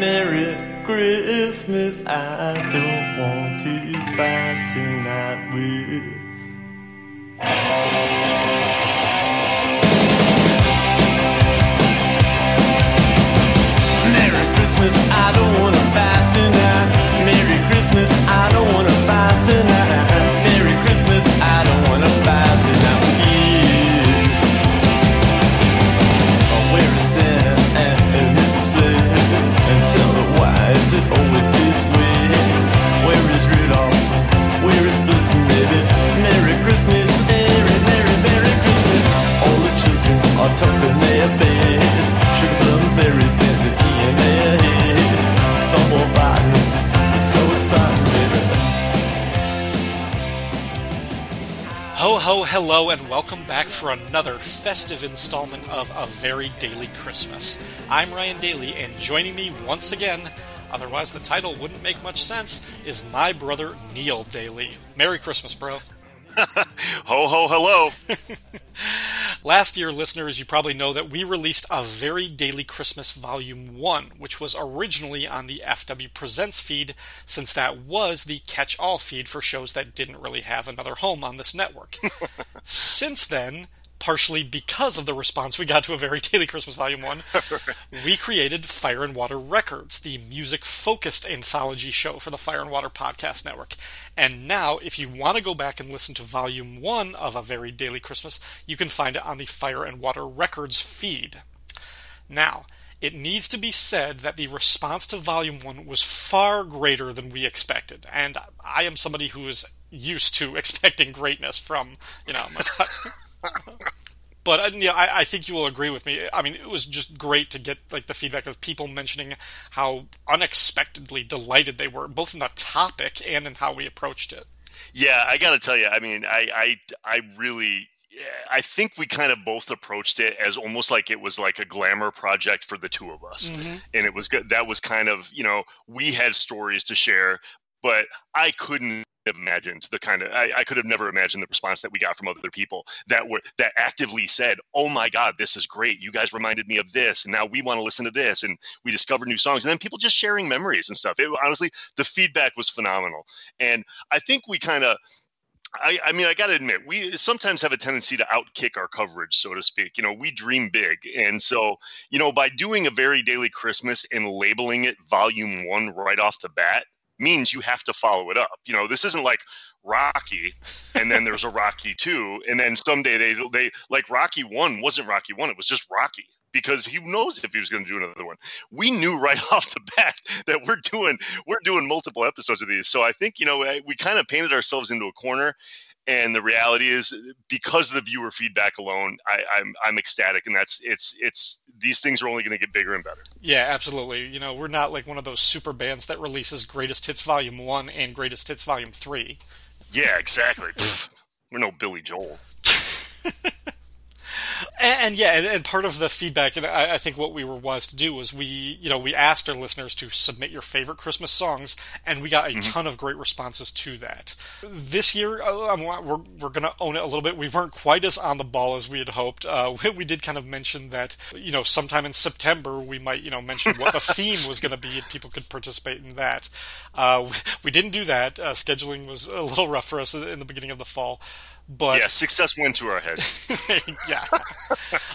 Merry Christmas. I don't want to fight tonight with. Merry Christmas. I don't wanna hello, and welcome back for another festive installment of A Very Daly Christmas. I'm Ryan Daly, and joining me once again, otherwise the title wouldn't make much sense, is my brother Neil Daly. Merry Christmas, bro. Ho ho hello. Last year, listeners, you probably know that we released A Very Daly Christmas Volume 1, which was originally on the FW Presents feed, since that was the catch all feed for shows that didn't really have another home on this network. since then, partially because of the response we got to A Very Daly Christmas Volume 1, we created Fire and Water Records, the music focused anthology show for the Fire and Water Podcast Network. And now, if you want to go back and listen to Volume 1 of A Very Daly Christmas, you can find it on the Fire and Water Records feed. Now, it needs to be said that the response to Volume 1 was far greater than we expected, and I am somebody who is used to expecting greatness from, you know, my but uh, yeah, I, I think you will agree with me. I mean, it was just great to get like the feedback of people mentioning how unexpectedly delighted they were, both in the topic and in how we approached it. Yeah, I got to tell you. I mean, I I I really I think we kind of both approached it as almost like it was like a glamour project for the two of us. Mm-hmm. And it was good that was kind of, you know, we had stories to share, but I couldn't imagined the kind of I, I could have never imagined the response that we got from other people that were that actively said, "Oh my God, this is great! You guys reminded me of this, and now we want to listen to this." And we discovered new songs, and then people just sharing memories and stuff. It honestly, the feedback was phenomenal, and I think we kind of I, I, mean, I got to admit, we sometimes have a tendency to outkick our coverage, so to speak. You know, we dream big. And so, you know, by doing a very Daly Christmas and labeling it volume one right off the bat means you have to follow it up. You know, this isn't like Rocky and then there's a Rocky two. And then someday they, they like Rocky one wasn't Rocky one, it was just Rocky because he knows if he was going to do another one. We knew right off the bat that we're doing we're doing multiple episodes of these. So I think you know we kind of painted ourselves into a corner. And the reality is, because of the viewer feedback alone, I, I'm I'm ecstatic, and that's it's it's these things are only going to get bigger and better. Yeah, absolutely. You know, we're not like one of those super bands that releases Greatest Hits Volume One and Greatest Hits Volume Three. Yeah, exactly. we're no Billy Joel. And, and yeah, and, and, part of the feedback, and I, I, think what we were wise to do was we, you know, we asked our listeners to submit your favorite Christmas songs, and we got a mm-hmm. ton of great responses to that. This year, uh, we're we're going to own it a little bit. We weren't quite as on the ball as we had hoped. Uh, we, we, did kind of mention that, you know, sometime in September we might, you know, mention what the theme was going to be, and people could participate in that. Uh, we didn't do that. Uh, scheduling was a little rough for us in the beginning of the fall. But yeah, success went to our heads. yeah.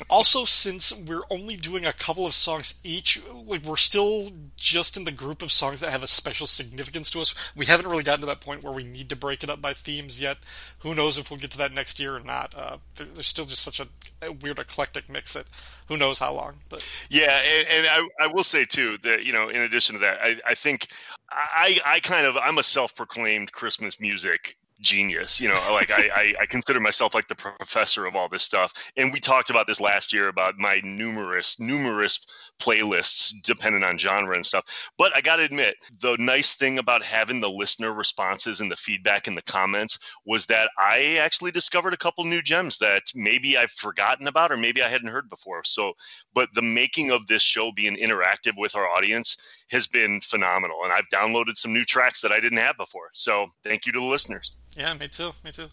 also, since we're only doing a couple of songs each, like we're still just in the group of songs that have a special significance to us. We haven't really gotten to that point where we need to break it up by themes yet. Who knows if we'll get to that next year or not? Uh, there's still just such a, a, weird eclectic mix that who knows how long. But yeah, and, and I, I will say too that you know, in addition to that, I, I think I I kind of I'm a self-proclaimed Christmas music genius. You know, like I, I, I, consider myself like the professor of all this stuff. And we talked about this last year about my numerous, numerous playlists depending on genre and stuff. But I got to admit, the nice thing about having the listener responses and the feedback in the comments was that I actually discovered a couple new gems that maybe I've forgotten about or maybe I hadn't heard before. So, but the making of this show being interactive with our audience has been phenomenal. And I've downloaded some new tracks that I didn't have before. So thank you to the listeners. Yeah, me too. Me too.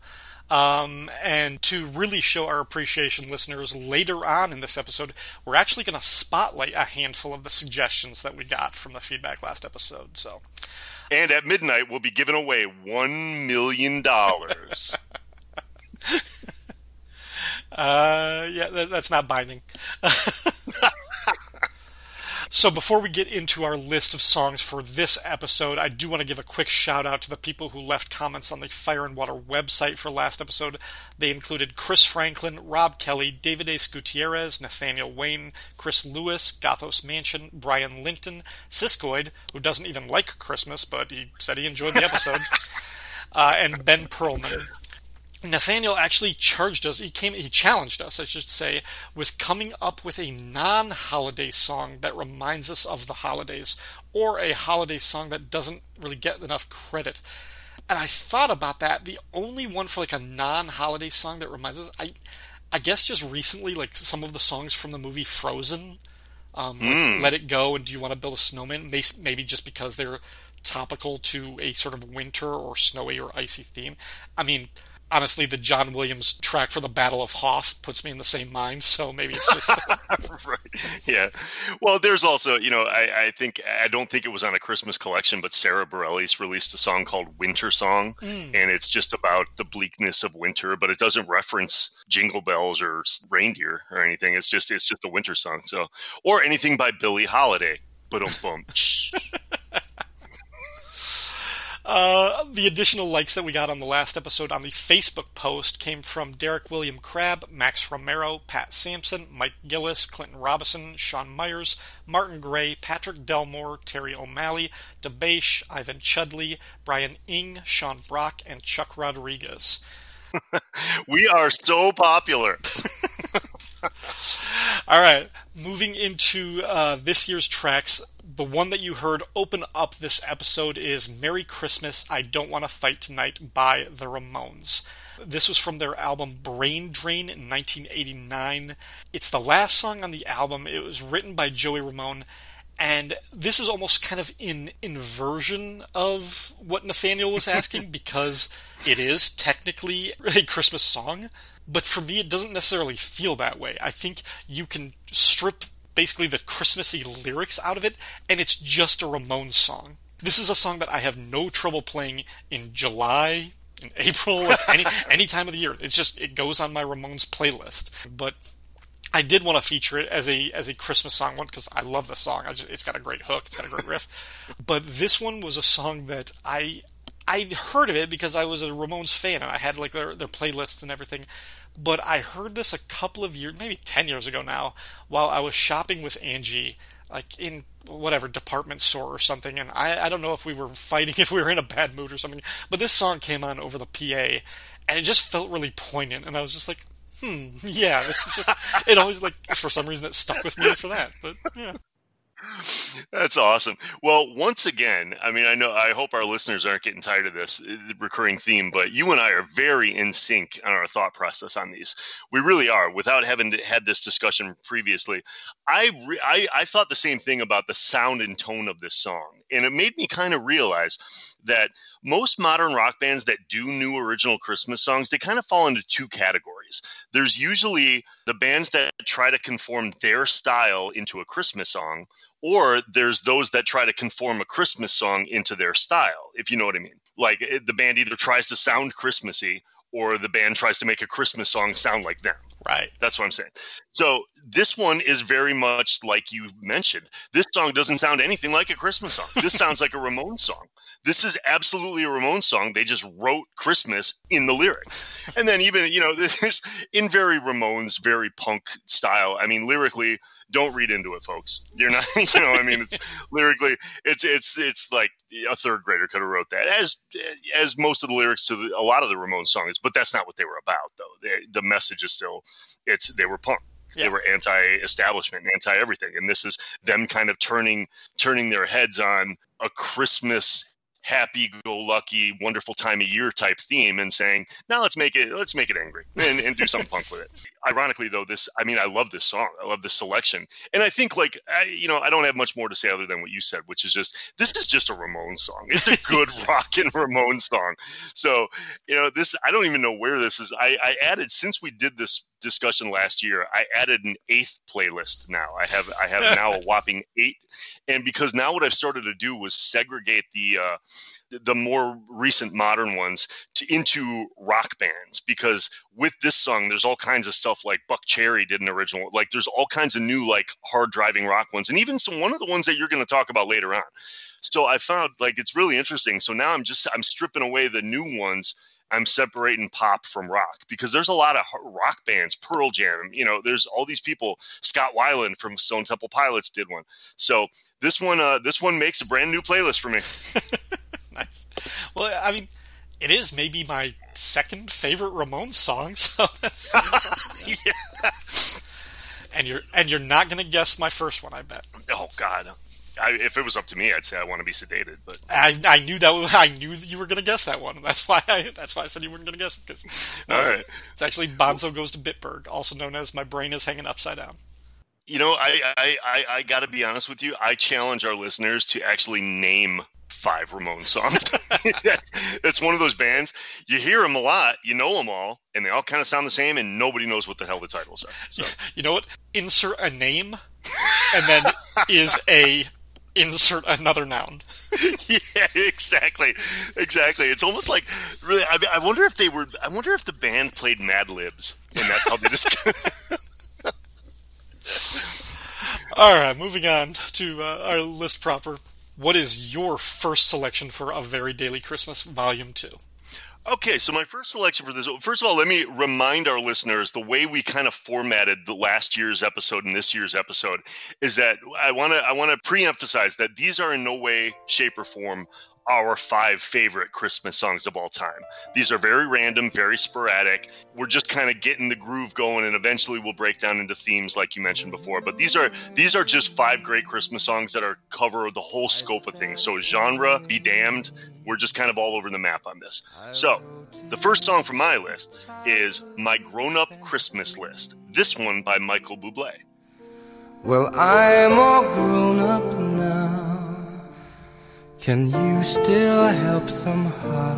Um, and to really show our appreciation, listeners, later on in this episode, we're actually going to spotlight a handful of the suggestions that we got from the feedback last episode. So, and at midnight, we'll be giving away one million dollars. uh, yeah, that, that's not binding. So before we get into our list of songs for this episode, I do want to give a quick shout out to the people who left comments on the Fire and Water website for last episode. They included Chris Franklin, Rob Kelly, David Ace Gutierrez, Nathaniel Wayne, Chris Lewis, Gothos Mansion, Brian Linton, Siskoid, who doesn't even like Christmas, but he said he enjoyed the episode, uh, and Ben Perlman. Nathaniel actually charged us. He came. He challenged us, I should say, with coming up with a non-holiday song that reminds us of the holidays, or a holiday song that doesn't really get enough credit. And I thought about that. The only one for like a non-holiday song that reminds us, I, I guess, just recently, like some of the songs from the movie Frozen, um, mm. like Let It Go, and Do You Want to Build a Snowman? Maybe just because they're topical to a sort of winter or snowy or icy theme. I mean honestly, the John Williams track for the Battle of Hoth puts me in the same mind. So maybe it's just right. Yeah. Well, there's also, you know, I, I, think I don't think it was on a Christmas collection, but Sara Bareilles released a song called Winter Song, mm. and it's just about the bleakness of winter, but it doesn't reference jingle bells or reindeer or anything. It's just it's just a winter song. So or anything by Billie Holiday. Boom, boom. Uh, the additional likes that we got on the last episode on the Facebook post came from Derek William Crabb, Max Romero, Pat Sampson, Mike Gillis, Clinton Robinson, Sean Myers, Martin Gray, Patrick Delmore, Terry O'Malley, DeBache, Ivan Chudley, Brian Ing, Sean Brock, and Chuck Rodriguez. we are so popular. All right, moving into uh, this year's tracks the one that you heard open up this episode is Merry Christmas, I Don't Want to Fight Tonight by the Ramones. This was from their album Brain Drain in 1989. It's the last song on the album. It was written by Joey Ramone, and this is almost kind of in inversion of what Nathaniel was asking because it is technically a Christmas song, but for me, it doesn't necessarily feel that way. I think you can strip basically the Christmassy lyrics out of it, and it's just a Ramones song. This is a song that I have no trouble playing in July, in April, any any time of the year. It's just it goes on my Ramones playlist. But I did want to feature it as a as a Christmas song one because I love the song. Just, it's got a great hook. It's got a great riff. But this one was a song that I I heard of it because I was a Ramones fan and I had like their their playlists and everything but I heard this a couple of years, maybe 10 years ago now, while I was shopping with Angie, like in whatever department store or something. And I, I don't know if we were fighting, if we were in a bad mood or something, but this song came on over the PA and it just felt really poignant. And I was just like, hmm, yeah, it's just, it always like, for some reason, it stuck with me for that. But yeah. That's awesome. Well, once again, I mean, I know, I hope our listeners aren't getting tired of this uh, recurring theme, but you and I are very in sync on our thought process on these. We really are. Without having had this discussion previously, I, re- I I thought the same thing about the sound and tone of this song, and it made me kind of realize that most modern rock bands that do new original Christmas songs, they kind of fall into two categories. There's usually the bands that try to conform their style into a Christmas song, or there's those that try to conform a Christmas song into their style, if you know what I mean. Like eh, the band either tries to sound Christmassy or the band tries to make a Christmas song sound like them. Right. That's what I'm saying. So this one is very much like you mentioned. This song doesn't sound anything like a Christmas song. This sounds like a Ramones song. This is absolutely a Ramones song. They just wrote Christmas in the lyric. And then even, you know, this is in very Ramones, very punk style. I mean, lyrically, don't read into it, folks. You're not, you know, I mean, it's lyrically, it's it's it's like a third grader could have wrote that, as as most of the lyrics to the, a lot of the Ramones songs. But that's not what they were about, though. They, the message is still, it's they were punk. Yeah. They were anti-establishment, anti-everything, and this is them kind of turning turning their heads on a Christmas happy-go-lucky, wonderful time of year type theme, and saying, "Now let's make it let's make it angry and, and do something punk with it." Ironically, though, this I mean, I love this song. I love this selection, and I think like I, you know, I don't have much more to say other than what you said, which is just this is just a Ramones song. It's a good rockin' Ramones song. So you know, this I don't even know where this is. I, I added since we did this discussion last year, I added an eighth playlist now. I have I have now a whopping eight, and because now what I've started to do was segregate the uh, the more recent modern ones to, into rock bands. Because with this song there's all kinds of stuff like Buckcherry did an original like there's all kinds of new like hard driving rock ones. And even some one of the ones that you're going to talk about later on. So i found like it's really interesting. So now i'm just i'm stripping away the new ones I'm separating pop from rock because there's a lot of rock bands, Pearl Jam, you know, there's all these people. Scott Weiland from Stone Temple Pilots did one. So this one, uh, this one makes a brand new playlist for me. nice. Well, I mean, it is maybe my second favorite Ramones song. So yeah. And you're and you're not gonna guess my first one, I bet. Oh God, I, if it was up to me, I'd say I want to be sedated. But I, I knew that was, I knew you were going to guess that one. That's why I that's why I said you weren't going to guess it because all right. It's actually Bonzo goes to Bitburg, also known as My Brain is Hanging Upside Down. You know, I I, I, I got to be honest with you. I challenge our listeners to actually name five Ramones songs. That's one of those bands you hear them a lot, you know them all, and they all kind of sound the same, and nobody knows what the hell the titles are. So. You know what? Insert a name, and then is a insert another noun. yeah, exactly, exactly. It's almost like really. I, mean, I wonder if they were. I wonder if the band played Mad Libs, and that's how they just. All right, moving on to uh, our list proper. What is your first selection for A Very Daly Christmas, Volume 2? Okay, so my first selection for this, first of all, let me remind our listeners the way we kind of formatted the last year's episode and this year's episode is that I want to I want to pre-emphasize that these are in no way, shape, or form our five favorite Christmas songs of all time. These are very random, very sporadic. We're just kind of getting the groove going and eventually we'll break down into themes like you mentioned before. But these are these are just five great Christmas songs that are cover the whole scope of things. So genre, be damned, we're just kind of all over the map on this. So, the first song from my list is My Grown Up Christmas List. This one by Michael Bublé. Well, I'm all grown up. Can you still help somehow?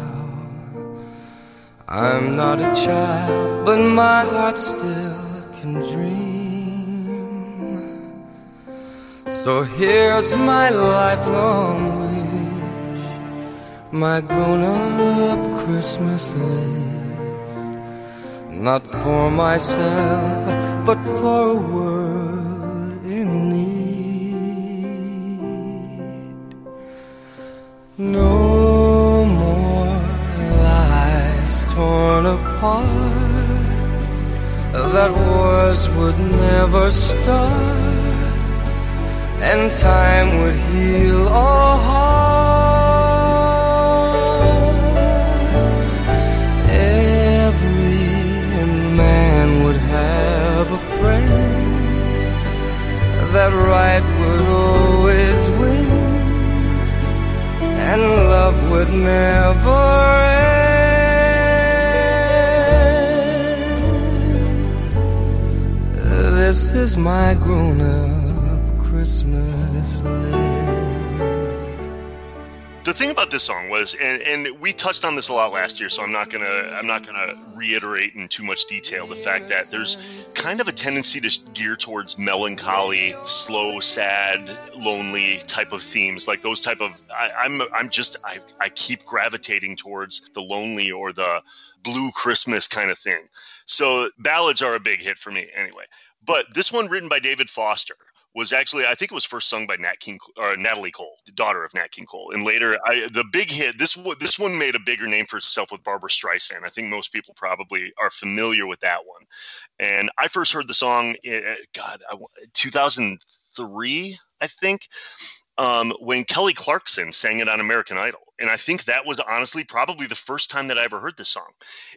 I'm not a child, but my heart still can dream. So here's my lifelong wish, my grown up Christmas list. Not for myself, but for a world No more lies torn apart. That wars would never start, and time would heal all hearts. Every man would have a friend. That right would always and love would never end. This is my grown up the thing about this song was and, and we touched on this a lot last year so i'm not gonna i'm not gonna reiterate in too much detail the fact that there's kind of a tendency to gear towards melancholy slow sad lonely type of themes like those type of I, i'm i'm just I, I keep gravitating towards the lonely or the blue christmas kind of thing. So ballads are a big hit for me anyway. But this one written by david foster was actually I think it was first sung by Nat King or Natalie Cole, the daughter of Nat King Cole, and later I, the big hit. This this one made a bigger name for itself with Barbra Streisand. I think most people probably are familiar with that one. And I first heard the song, eh, God, 2003, I think, um, when Kelly Clarkson sang it on American Idol And I think that was honestly probably the first time that I ever heard this song.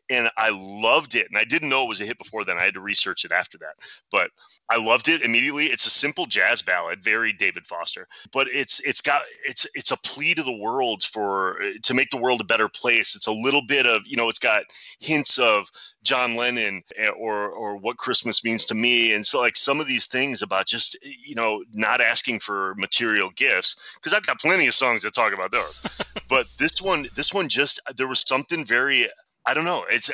And I loved it. And I didn't know it was a hit before then. I had to research it after that. But I loved it immediately. It's a simple jazz ballad, very David Foster. But it's it's got it's it's a plea to the world for to make the world a better place. It's a little bit of, you know, it's got hints of John Lennon eh, or or what Christmas means to me, and so like some of these things about just you know not asking for material gifts because I've got plenty of songs that talk about those, but this one this one just there was something very I don't know. It's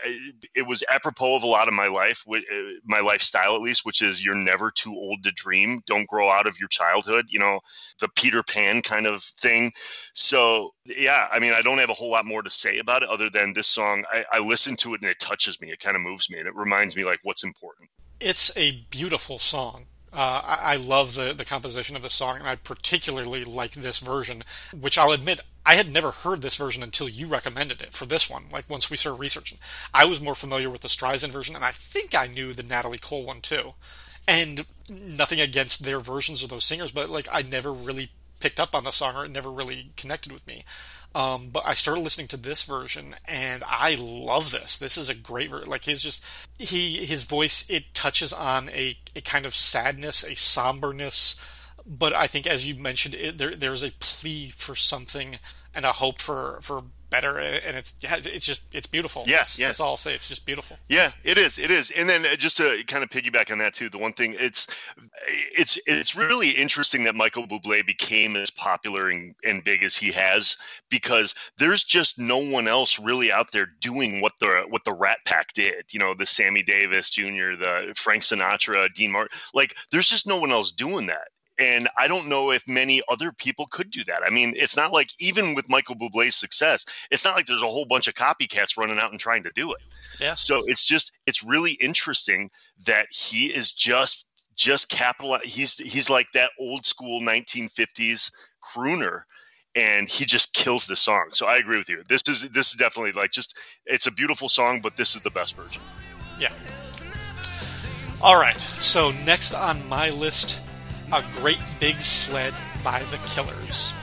it was apropos of a lot of my life, uh, my lifestyle at least, which is you're never too old to dream. Don't grow out of your childhood. You know, the Peter Pan kind of thing. So yeah, I mean, I don't have a whole lot more to say about it other than this song. I, I listen to it and it touches me. It kind of moves me and it reminds me like what's important. It's a beautiful song. Uh, I, I, love the, the composition of the song, and I particularly like this version, which I'll admit I had never heard this version until you recommended it for this one. Like once we started researching, I was more familiar with the Streisand version, and I think I knew the Natalie Cole one too. And nothing against their versions of those singers, but like I never really picked up on the song, or it never really connected with me. Um, but I started listening to this version, and I love this. This is a great version. Like his just he his voice it touches on a a kind of sadness, a somberness. But I think, as you mentioned, it, there there's a plea for something and a hope for for better and it's yeah, it's just it's beautiful. Yeah, that's, yeah. that's all i'll say. It's just beautiful. Yeah it is it is. And then uh, just to kind of piggyback on that too the one thing it's it's it's really interesting that michael bublé became as popular and, and big as he has because there's just no one else really out there doing what the what the rat pack did. You know the sammy davis jr the frank sinatra dean martin like there's just no one else doing that and I don't know if many other people could do that. I mean, it's not like even with Michael Bublé's success, it's not like there's a whole bunch of copycats running out and trying to do it. Yeah. So it's just it's really interesting that he is just just capital. He's he's like that old school 1950s crooner and he just kills the song. So I agree with you. This is this is definitely like just it's a beautiful song, but this is the best version. Yeah. All right. So next on my list a Great Big Sled by the Killers.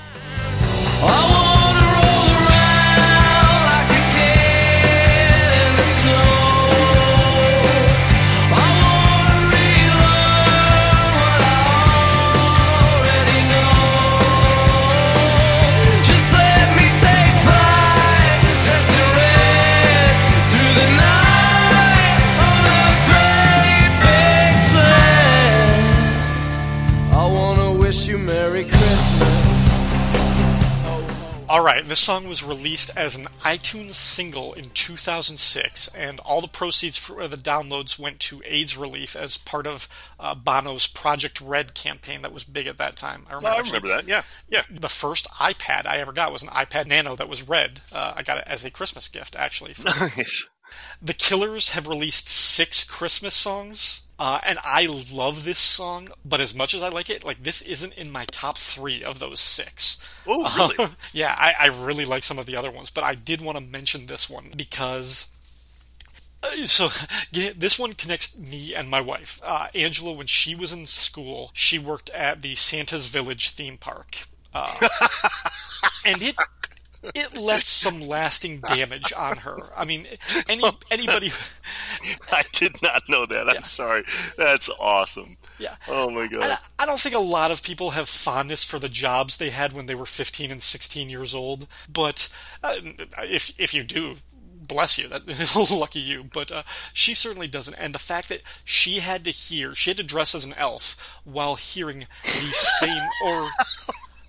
Song was released as an iTunes single in 2006, and all the proceeds for the downloads went to AIDS relief as part of uh, Bono's Project Red campaign that was big at that time. I remember, I remember that. Yeah, yeah. The first iPad I ever got was an iPod Nano that was red. Uh, I got it as a Christmas gift, actually. Nice. The Killers have released six Christmas songs uh, and I love this song, but as much as I like it, like this isn't in my top three of those six. Oh, really? Uh, yeah, I, I, really like some of the other ones, but I did want to mention this one because. Uh, so yeah, this one connects me and my wife. Uh, Angela, when she was in school, she worked at the Santa's Village theme park. Uh, and it it left some lasting damage on her. I mean, any anybody. I did not know that. I'm yeah. sorry. That's awesome. Yeah. Oh my god. I, I, don't think a lot of people have fondness for the jobs they had when they were 15 and 16 years old. But uh, if if you do, bless you. That lucky you. But uh, she certainly doesn't. And the fact that she had to hear, she had to dress as an elf while hearing the same or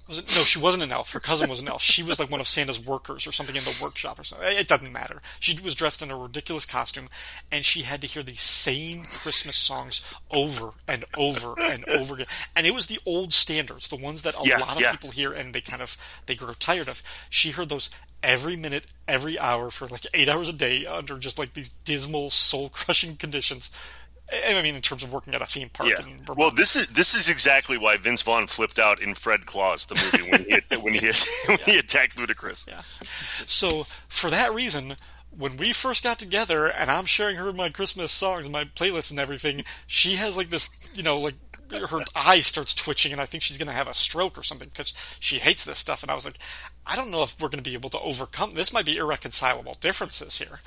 was it? No, she wasn't an elf. Her cousin was an elf. She was like one of Santa's workers or something in the workshop or something. It doesn't matter. She was dressed in a ridiculous costume, and she had to hear the same Christmas songs over and over and over again. And it was the old standards, the ones that a yeah, lot of yeah. people hear and they kind of they grow tired of. She heard those every minute, every hour for like eight hours a day under just like these dismal, soul crushing conditions. I mean, in terms of working at a theme park. Yeah. well, this is this is exactly why Vince Vaughn flipped out in Fred Claus, the movie when he when he when he attacked Ludacris. Yeah. So for that reason, when we first got together, and I'm sharing her my Christmas songs, my playlist, and everything, she has like this, you know, like her eye starts twitching, and I think she's going to have a stroke or something because she hates this stuff. And I was like, I don't know if we're going to be able to overcome this. Might be irreconcilable differences here,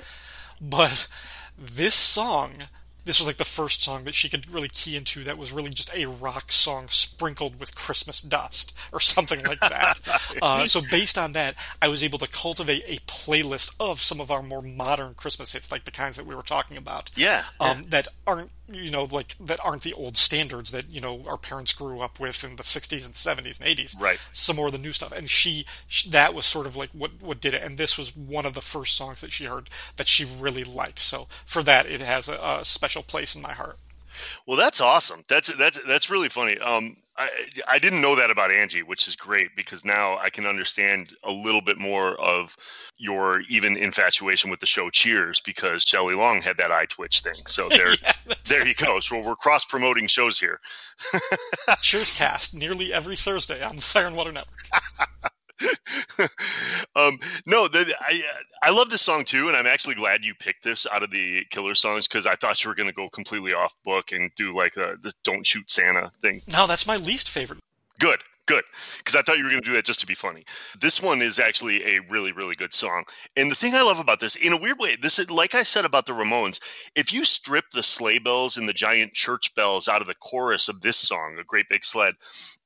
but this song this was like the first song that she could really key into that was really just a rock song sprinkled with Christmas dust or something like that. uh, so based on that, I was able to cultivate a playlist of some of our more modern Christmas hits, like the kinds that we were talking about. Yeah, um, yeah. that aren't you know like that aren't the old standards that you know our parents grew up with in the 60s and 70s and 80s. Right. Some more of the new stuff, and she, she that was sort of like what what did it. And this was one of the first songs that she heard that she really liked. So for that, it has a, a special place in my heart. Well, that's awesome. That's that's that's really funny. Um, I I didn't know that about Angie, which is great because now I can understand a little bit more of your even infatuation with the show Cheers because Shelley Long had that eye twitch thing. So there, Yeah, there you go. So we're cross promoting shows here. Cheers cast nearly every Thursday on the Fire and Water Network. um, no, the, I I love this song too, and I'm actually glad you picked this out of the killer songs because I thought you were going to go completely off book and do like a, the "Don't Shoot Santa" thing. No, that's my least favorite. Good, good, because I thought you were going to do that just to be funny. This one is actually a really, really good song, and the thing I love about this, in a weird way, this is like I said about the Ramones. If you strip the sleigh bells and the giant church bells out of the chorus of this song, "A Great Big Sled,"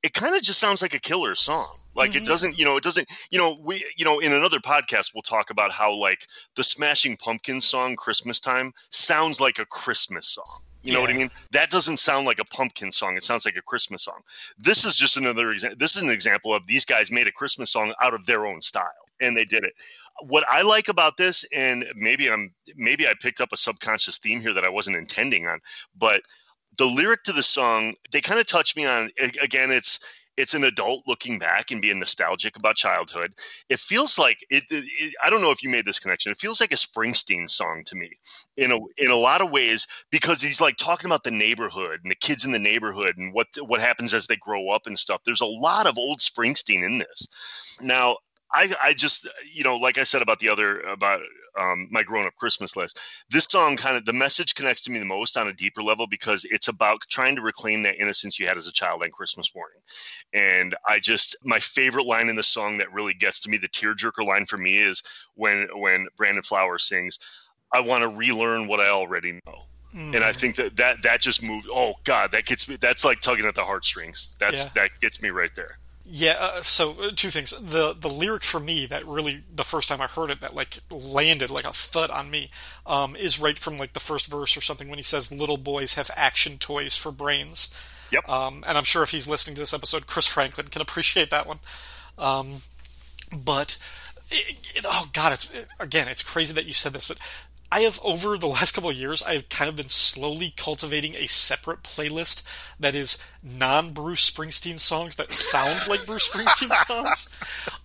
it kind of just sounds like a killer song. Like it mm-hmm. doesn't, you know, it doesn't, you know, we, you know, in another podcast we'll talk about how like the Smashing Pumpkins song "Christmas Time" sounds like a Christmas song. You know what I mean? That doesn't sound like a pumpkin song. It sounds like a Christmas song. This is just another example. This is an example of these guys made a Christmas song out of their own style, and they did it. What I like about this, and maybe I'm maybe I picked up a subconscious theme here that I wasn't intending on, but the lyric to the song they kind of touch me on. Again, it's it's an adult looking back and being nostalgic about childhood. It feels like it, it, it- I don't know if you made this connection. It feels like a Springsteen song to me in a in a lot of ways because he's like talking about the neighborhood and the kids in the neighborhood and what what happens as they grow up and stuff. There's a lot of old Springsteen in this. Now, I I just you know like I said about the other about um, my grown up Christmas list. This song kind of the message connects to me the most on a deeper level because it's about trying to reclaim that innocence you had as a child on Christmas morning. And I just my favorite line in the song that really gets to me, the tearjerker line for me is when when Brandon Flowers sings, "I want to relearn what I already know." And I think that that that just moved. Oh God, that gets me. That's like tugging at the heartstrings. That's Yeah. that gets me right there. Yeah, uh, so uh, two things. The the lyric for me that really the first time I heard it that like landed like a thud on me um, is right from like the first verse or something when he says little boys have action toys for brains. Yep. Um, and I'm sure if he's listening to this episode, Chris Franklin can appreciate that one. Um, but it, it- oh god, it's it, again, it's crazy that you said this, but I have over the last couple of years, I've kind of been slowly cultivating a separate playlist that is non Bruce Springsteen songs that sound like Bruce Springsteen songs.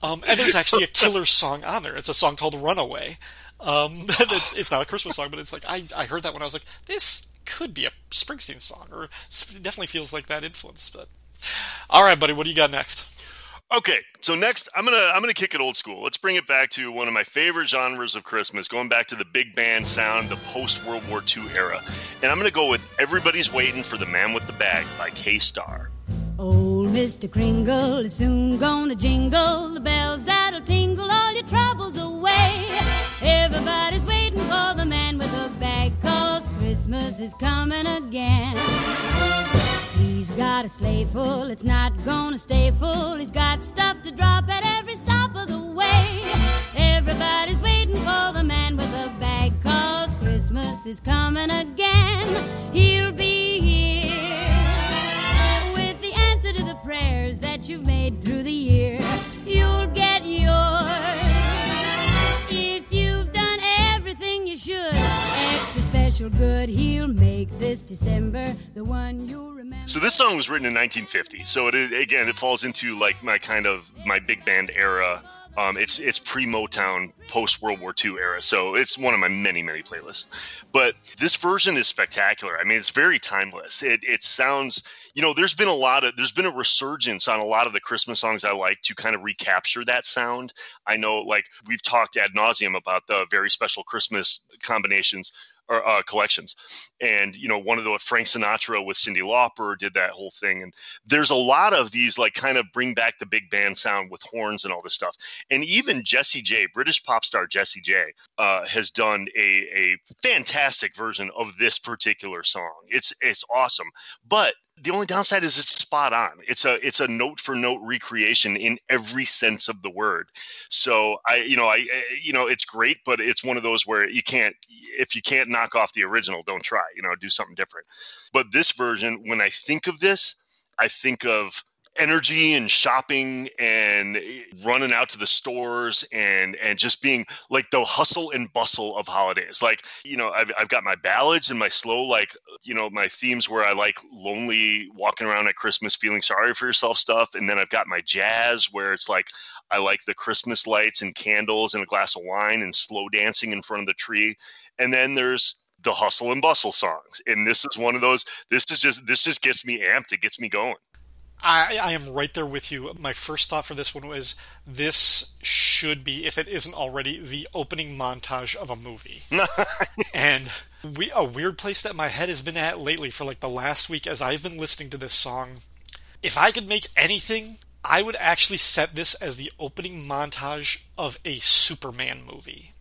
Um, and there's actually a killer song on there. It's a song called "Runaway." Um, it's it's not a Christmas song, but it's like I I heard that when I was like, this could be a Springsteen song, or it definitely feels like that influence. But all right, buddy, what do you got next? Okay, so next I'm gonna I'm gonna kick it old school. Let's bring it back to one of my favorite genres of Christmas, going back to the big band sound, the post World War II era, and I'm gonna go with "Everybody's Waiting for the Man with the Bag" by Kay Starr. Old Mr. Kringle is soon gonna jingle the bells that'll tingle all your troubles away. Everybody's waiting for the man with the bag, cause Christmas is coming again. He's got a sleigh full, it's not gonna stay full. He's got stuff to drop at every stop of the way. Everybody's waiting for the man with the bag, cause Christmas is coming again. He'll be here with the answer to the prayers that you've made through the year. Good, he'll make this December the one you'll remember. So this song was written in 1950. So it again, it falls into like my kind of my big band era. Um, it's it's pre Motown, post World War II era. So it's one of my many many playlists. But this version is spectacular. I mean, it's very timeless. It it sounds, you know, there's been a lot of there's been a resurgence on a lot of the Christmas songs I like to kind of recapture that sound. I know, like we've talked ad nauseum about the very special Christmas combinations or uh, collections. And you know, one of the Frank Sinatra with Cyndi Lauper did that whole thing. And there's a lot of these like kind of bring back the big band sound with horns and all this stuff. And even Jessie J, British pop star Jessie J, uh, has done a a fantastic version of this particular song. It's it's awesome, but the only downside is it's spot on. It's a it's a note for note recreation in every sense of the word. So I you know I you know it's great, but it's one of those where you can't if you can't knock off the original, don't try. You know, do something different. But this version, when I think of this, I think of energy and shopping and eh, running out to the stores and and just being like the hustle and bustle of holidays. Like you know I've, I've got my ballads and my slow like you know my themes where i like lonely walking around at christmas feeling sorry for yourself stuff. And then i've got my jazz where it's like i like the christmas lights and candles and a glass of wine and slow dancing in front of the tree. And then there's the hustle and bustle songs. And this is one of those this is just this just gets me amped. It gets me going I, I am right there with you. My first thought for this one was this should be, if it isn't already, the opening montage of a movie. and we, a weird place that my head has been at lately for like the last week as I've been listening to this song. If I could make anything, I would actually set this as the opening montage of a Superman movie.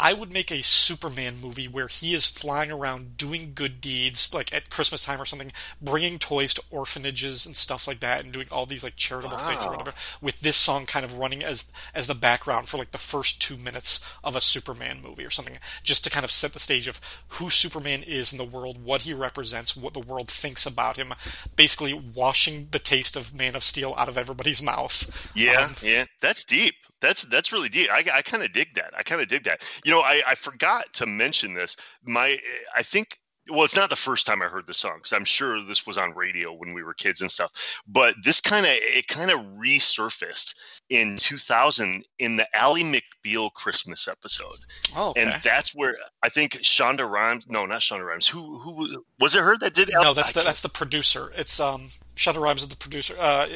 I would make a Superman movie where he is flying around doing good deeds, like at Christmas time or something, bringing toys to orphanages and stuff like that, and doing all these like charitable wow. things or whatever. With this song kind of running as as the background for like the first two minutes of a Superman movie or something, just to kind of set the stage of who Superman is in the world, what he represents, what the world thinks about him, basically washing the taste of Man of Steel out of everybody's mouth. Yeah, um, yeah, that's deep. That's that's really deep. I, I kind of dig that. I kind of dig that. You know, I, I forgot to mention this. My I think well, it's not the first time I heard the song because I'm sure this was on radio when we were kids and stuff. But this kind of it kind of resurfaced in 2000 in the Ally McBeal Christmas episode. Oh, okay. and that's where I think Shonda Rhimes. No, not Shonda Rhimes. Who who was it? Her that did? No, that's the, that's the producer. It's um Shonda Rhimes is the producer. Uh,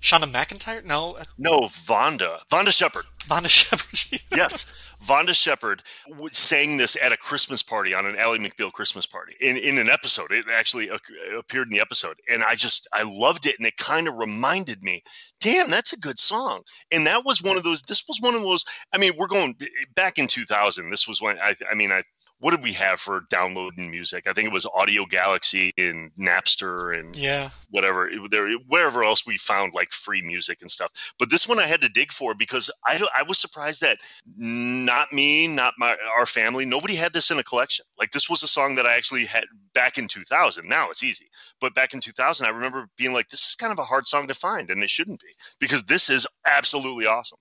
Shauna McIntyre? No, no, Vonda. Vonda Shepard. Vonda Shepard. yes, Vonda Shepard sang this at a Christmas party on an Ally McBeal Christmas party in, in an episode. It actually appeared in the episode. And I just, I loved it. And it kind of reminded me, damn, that's a good song. And that was one of those, this was one of those, I mean, we're going back in 2000. This was when, I, I mean, I, what did we have for downloading music? I think it was Audiogalaxy and Napster and yeah, whatever there, wherever else we found like free music and stuff. But this one I had to dig for because I I was surprised that not me, not my our family, nobody had this in a collection. Like this was a song that I actually had back in 2000. Now it's easy, but back in 2000, I remember being like, this is kind of a hard song to find, and it shouldn't be because this is absolutely awesome.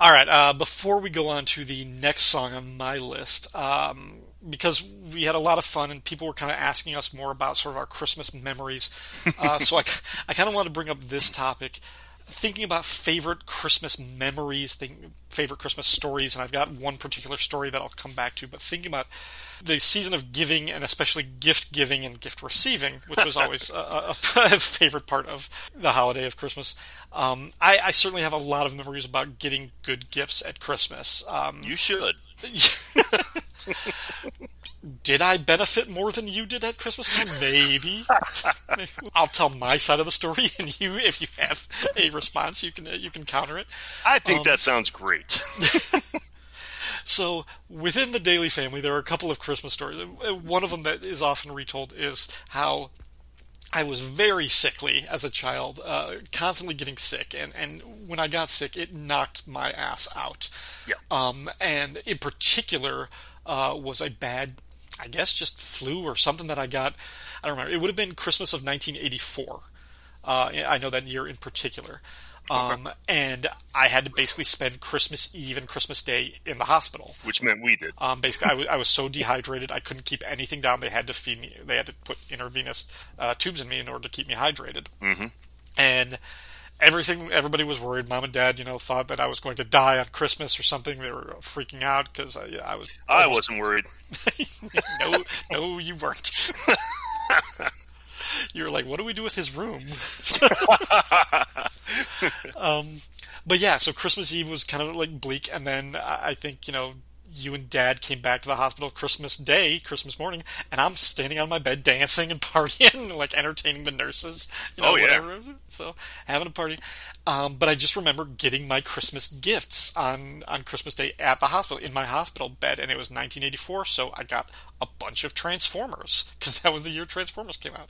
All right. Uh, before we go on to the next song on my list, um, because we had a lot of fun and people were kind of asking us more about sort of our Christmas memories, uh, so I, I kind of want to bring up this topic. Thinking about favorite Christmas memories, think, favorite Christmas stories, and I've got one particular story that I'll come back to. But thinking about the season of giving and especially gift giving and gift receiving, which was always a, a, favorite part of the holiday of Christmas. Um, I, I, certainly have a lot of memories about getting good gifts at Christmas. Um, you should. did I benefit more than you did at Christmas time? Maybe. I'll tell my side of the story, and you, if you have a response, you can you can counter it. I think um, that sounds great. So within the Daly family, there are a couple of Christmas stories. One of them that is often retold is how I was very sickly as a child, uh, constantly getting sick, and, and when I got sick, it knocked my ass out. Yeah. Um, and in particular, uh, was a bad, I guess, just flu or something that I got. I don't remember. It would have been Christmas of 1984. Uh, I know that year in particular. Um, okay. And I had to basically spend Christmas Eve and Christmas Day in the hospital. Which meant we did. Um, basically, I, w- I was so dehydrated, I couldn't keep anything down. They had to feed me, they had to put intravenous uh, tubes in me in order to keep me hydrated. Mm-hmm. And everything, everybody was worried. Mom and dad, you know, thought that I was going to die on Christmas or something. They were freaking out because I, I was. I, I was, wasn't worried. no, no, you weren't. you were like, what do we do with his room? um, but yeah, so Christmas Eve was kind of like bleak, and then I think you know you and Dad came back to the hospital Christmas Day, Christmas morning, and I'm standing on my bed dancing and partying, like entertaining the nurses. You know, Oh, yeah. whatever. So having a party. Um, but I just remember getting my Christmas gifts on on Christmas Day at the hospital in my hospital bed, and it was 1984, so I got a bunch of Transformers because that was the year Transformers came out.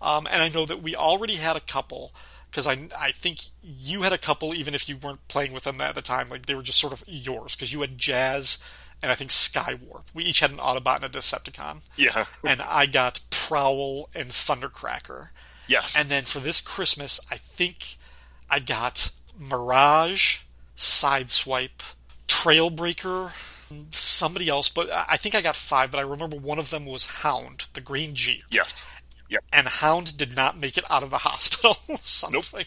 Um, and I know that we already had a couple because I I think you had a couple even if you weren't playing with them at the time, like they were just sort of yours because you had Jazz and I think Skywarp. We each had an Autobot and a Decepticon, Yeah. and I got Prowl and Thundercracker. Yes. And then for this Christmas, I think I got Mirage, Sideswipe, Trailbreaker, somebody else, but I think I got five, but I remember one of them was Hound, the green Jeep. yes. Yep. And Hound did not make it out of the hospital. Something.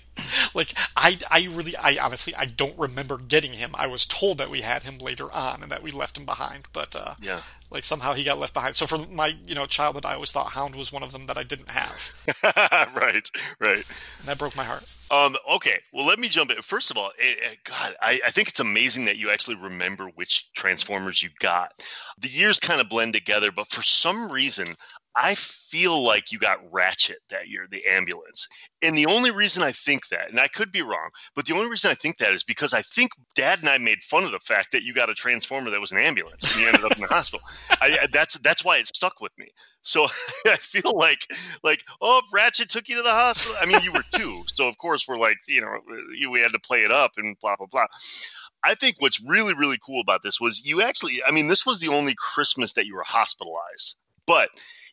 Like I I really I honestly I don't remember getting him. I was told that we had him later on and that we left him behind, but uh Yeah. like somehow he got left behind. So for my, you know, childhood I always thought Hound was one of them that I didn't have. right. Right. And that broke my heart. Um, okay, well, let me jump in. First of all, eh, eh, God, I, I think it's amazing that you actually remember which Transformers you got. The years kind of blend together, but for some reason, I feel like you got Ratchet that year, the ambulance. And the only reason I think that, and I could be wrong, but the only reason I think that is because I think Dad and I made fun of the fact that you got a Transformer that was an ambulance and you ended up in the hospital. I, that's that's why it stuck with me. So I feel like like oh Ratchet took you to the hospital. I mean you were two, so of course we're like you know you- we had to play it up and blah blah blah. I think what's really really cool about this was you actually I mean this was the only Christmas that you were hospitalized, but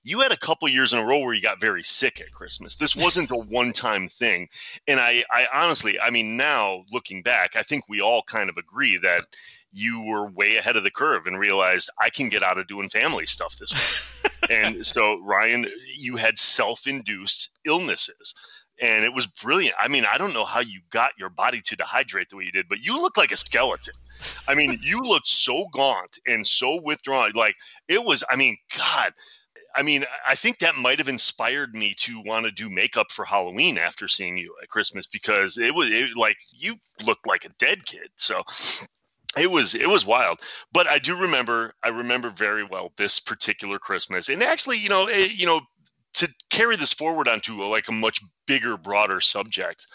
you had a couple years in a row where you got very sick at Christmas. This wasn't a one time thing, and I I honestly I mean now looking back I think we all kind of agree that you were way ahead of the curve and realized I can get out of doing family stuff this way. and so Ryan, you had self-induced illnesses. And it was brilliant. I mean, I don't know how you got your body to dehydrate the way you did, but you look like a skeleton. I mean, you looked so gaunt and so withdrawn. Like it was, I mean, God, I mean, I think that might have inspired me to want to do makeup for Halloween after seeing you at Christmas because it was it, like you looked like a dead kid. So it was it was wild. But I do remember I remember very well this particular Christmas, and actually, you know, eh, you know, to carry this forward onto a, like a much bigger, broader subject.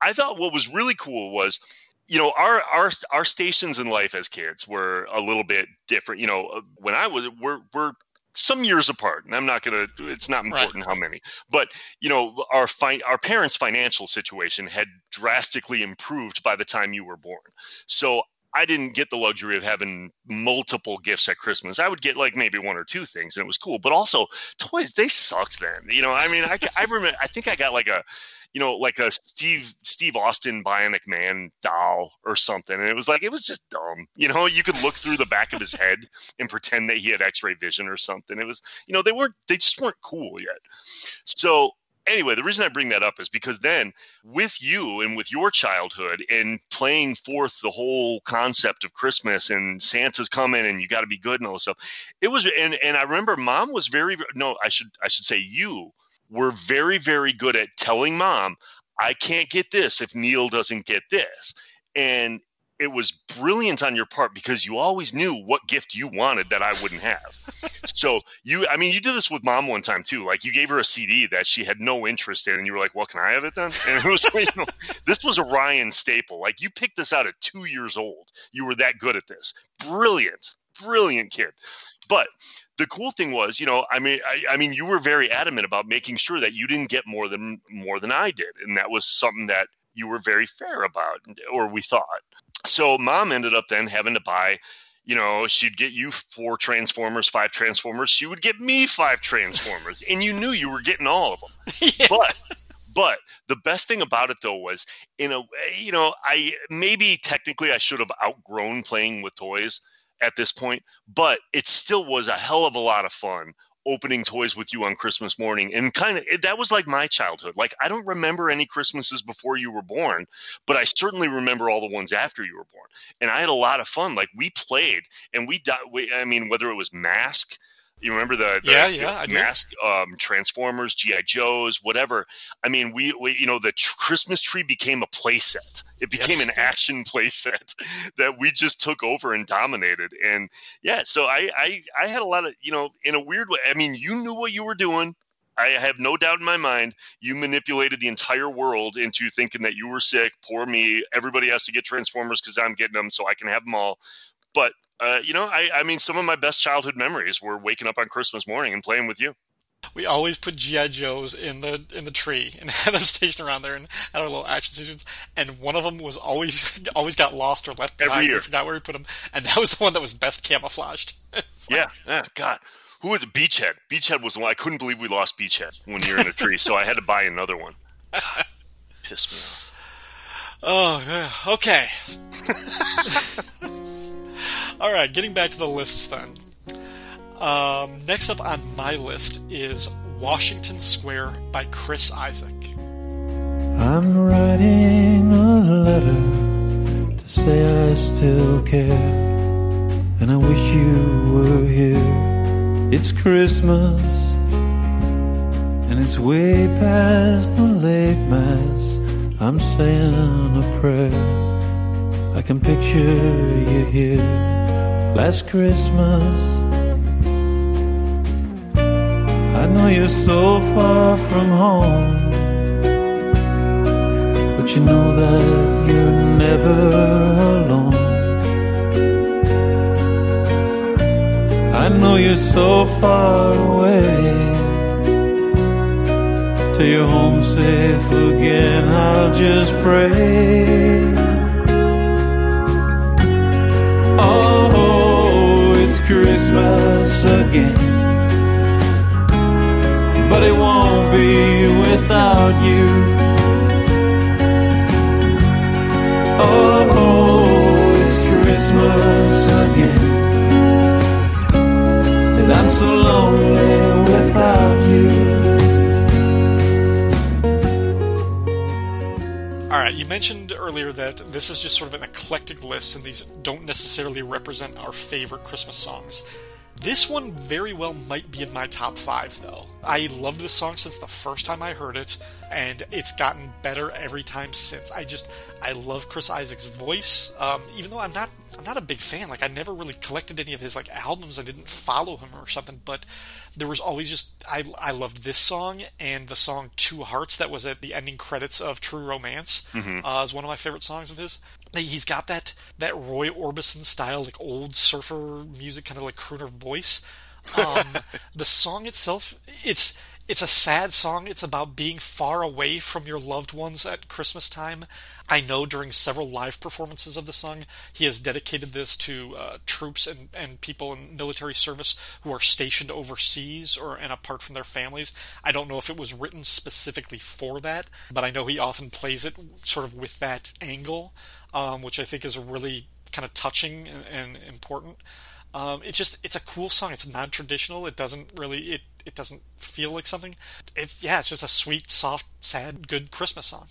I thought what was really cool was you know our our our stations in life as kids were a little bit different you know uh, when i was we're we're some years apart and i'm not gonna it's not Right. important how many but you know our fi- our parents financial situation had drastically improved by the time you were born so I didn't get the luxury of having multiple gifts at Christmas. I would get like maybe one or two things, and it was cool. But also, toys they sucked then. You know, I mean, I, I remember. I think I got like a, you know, like a Steve Steve Austin Bionic Man doll or something, and it was like it was just dumb. You know, you could look through the back of his head and pretend that he had X-ray vision or something. It was, you know, they weren't. They just weren't cool yet. So anyway, the reason I bring that up is because then with you and with your childhood and playing forth the whole concept of Christmas and Santa's coming and you got to be good and all this stuff, it was and and I remember mom was very no I should I should say you were very very good at telling mom I can't get this if Neil doesn't get this and it was brilliant on your part because you always knew what gift you wanted that I wouldn't have. so you, I mean, you did this with mom one time too. Like you gave her a CD that she had no interest in, and you were like, "Well, can I have it then?" And it was, you know, this was a Ryan staple. Like you picked this out at two years old. You were that good at this. Brilliant, brilliant kid. But the cool thing was, you know, I mean, I, I mean, you were very adamant about making sure that you didn't get more than more than I did, and that was something that you were very fair about, or we thought. So mom ended up then having to buy, you know, she'd get you four transformers, five transformers. She would get me five transformers, and you knew you were getting all of them. But but the best thing about it though was in a way, you know, I maybe technically I should have outgrown playing with toys at this point, but it still was a hell of a lot of fun opening toys with you on Christmas morning. And kind of that was like my childhood. Like I don't remember any Christmases before you were born, but I certainly remember all the ones after you were born. And I had a lot of fun. Like we played and we, di- we I mean, whether it was Mask, You remember the, the Yeah, yeah, I mask um, Transformers, GI Joes, whatever. I mean, we, we you know the tr- Christmas tree became a playset. It became Yes, an action playset that we just took over and dominated. And yeah, so I, I I had a lot of you know in a weird way. I mean, you knew what you were doing. I have no doubt in my mind you manipulated the entire world into thinking that you were sick. Poor me. Everybody has to get Transformers because I'm getting them, so I can have them all. But uh, you know, I, I mean, some of my best childhood memories were waking up on Christmas morning and playing with you. We always put GI Joes in the in the tree and had them stationed around there and had our little action stations. And one of them was always always got lost or left behind. Every year. We forgot where we put them, and that was the one that was best camouflaged. Yeah, yeah, God. Who was Beachhead? Beachhead was the one. I couldn't believe we lost Beachhead when you're in a tree, so I had to buy another one. God, pissed me off. Oh, okay. All right, getting back to the lists then. Um, next up on my list is Washington Square by Chris Isaak. I'm writing a letter to say I still care, and I wish you were here. It's Christmas, and it's way past the late mass. I'm saying a prayer. I can picture you here last Christmas. I know you're so far from home. But you know that you're never alone. I know you're so far away. Till you're home safe again, I'll just pray. Oh, it's Christmas again. That this is just sort of an eclectic list, and these don't necessarily represent our favorite Christmas songs. This one very well might be in my top five, though. I loved this song since the first time I heard it, and it's gotten better every time since. I just I love Chris Isaak's voice, um, even though I'm not I'm not a big fan. Like I never really collected any of his like albums. I didn't follow him or something, but there was always just I I loved this song and the song Two Hearts that was at the ending credits of True Romance uh, is one of my favorite songs of his. He's got that that Roy Orbison style like old surfer music, kind of like crooner voice. Um, the song itself, it's it's a sad song. It's about being far away from your loved ones at Christmas time. I know during several live performances of the song, he has dedicated this to uh, troops and, and people in military service who are stationed overseas or and apart from their families. I don't know if it was written specifically for that, but I know he often plays it sort of with that angle, um, which I think is really kind of touching and, and important. Um, it's just it's a cool song. It's non-traditional. It doesn't really it it doesn't feel like something. It's yeah, it's just a sweet, soft, sad, good Christmas song.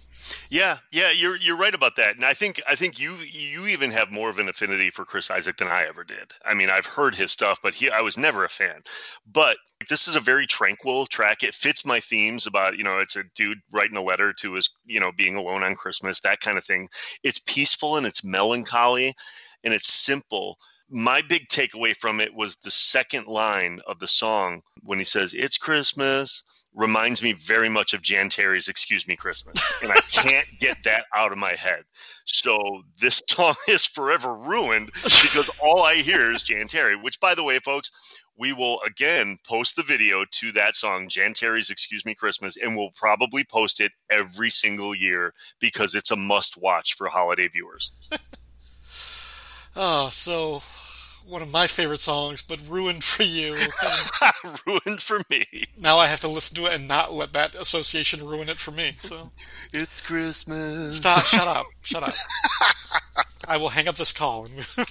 Yeah, yeah, you're you're right about that, and I think I think you you even have more of an affinity for Chris Isaak than I ever did. I mean, I've heard his stuff, but he I was never a fan. But this is a very tranquil track. It fits my themes about you know it's a dude writing a letter to his you know being alone on Christmas, that kind of thing. It's peaceful and it's melancholy, and it's simple. My big takeaway from it was the second line of the song when he says "It's Christmas." reminds me very much of Jan Terri's "Excuse Me Christmas," and I can't get that out of my head. So this song is forever ruined because all I hear is Jan Terri. Which, by the way, folks, we will again post the video to that song, Jan Terri's "Excuse Me Christmas," and we'll probably post it every single year because it's a must-watch for holiday viewers. Oh, so one of my favorite songs, but ruined for you. Ruined for me. now I have to listen to it and not let that association ruin it for me. So It's Christmas. stop. shut up. Shut up. I will hang up this call. And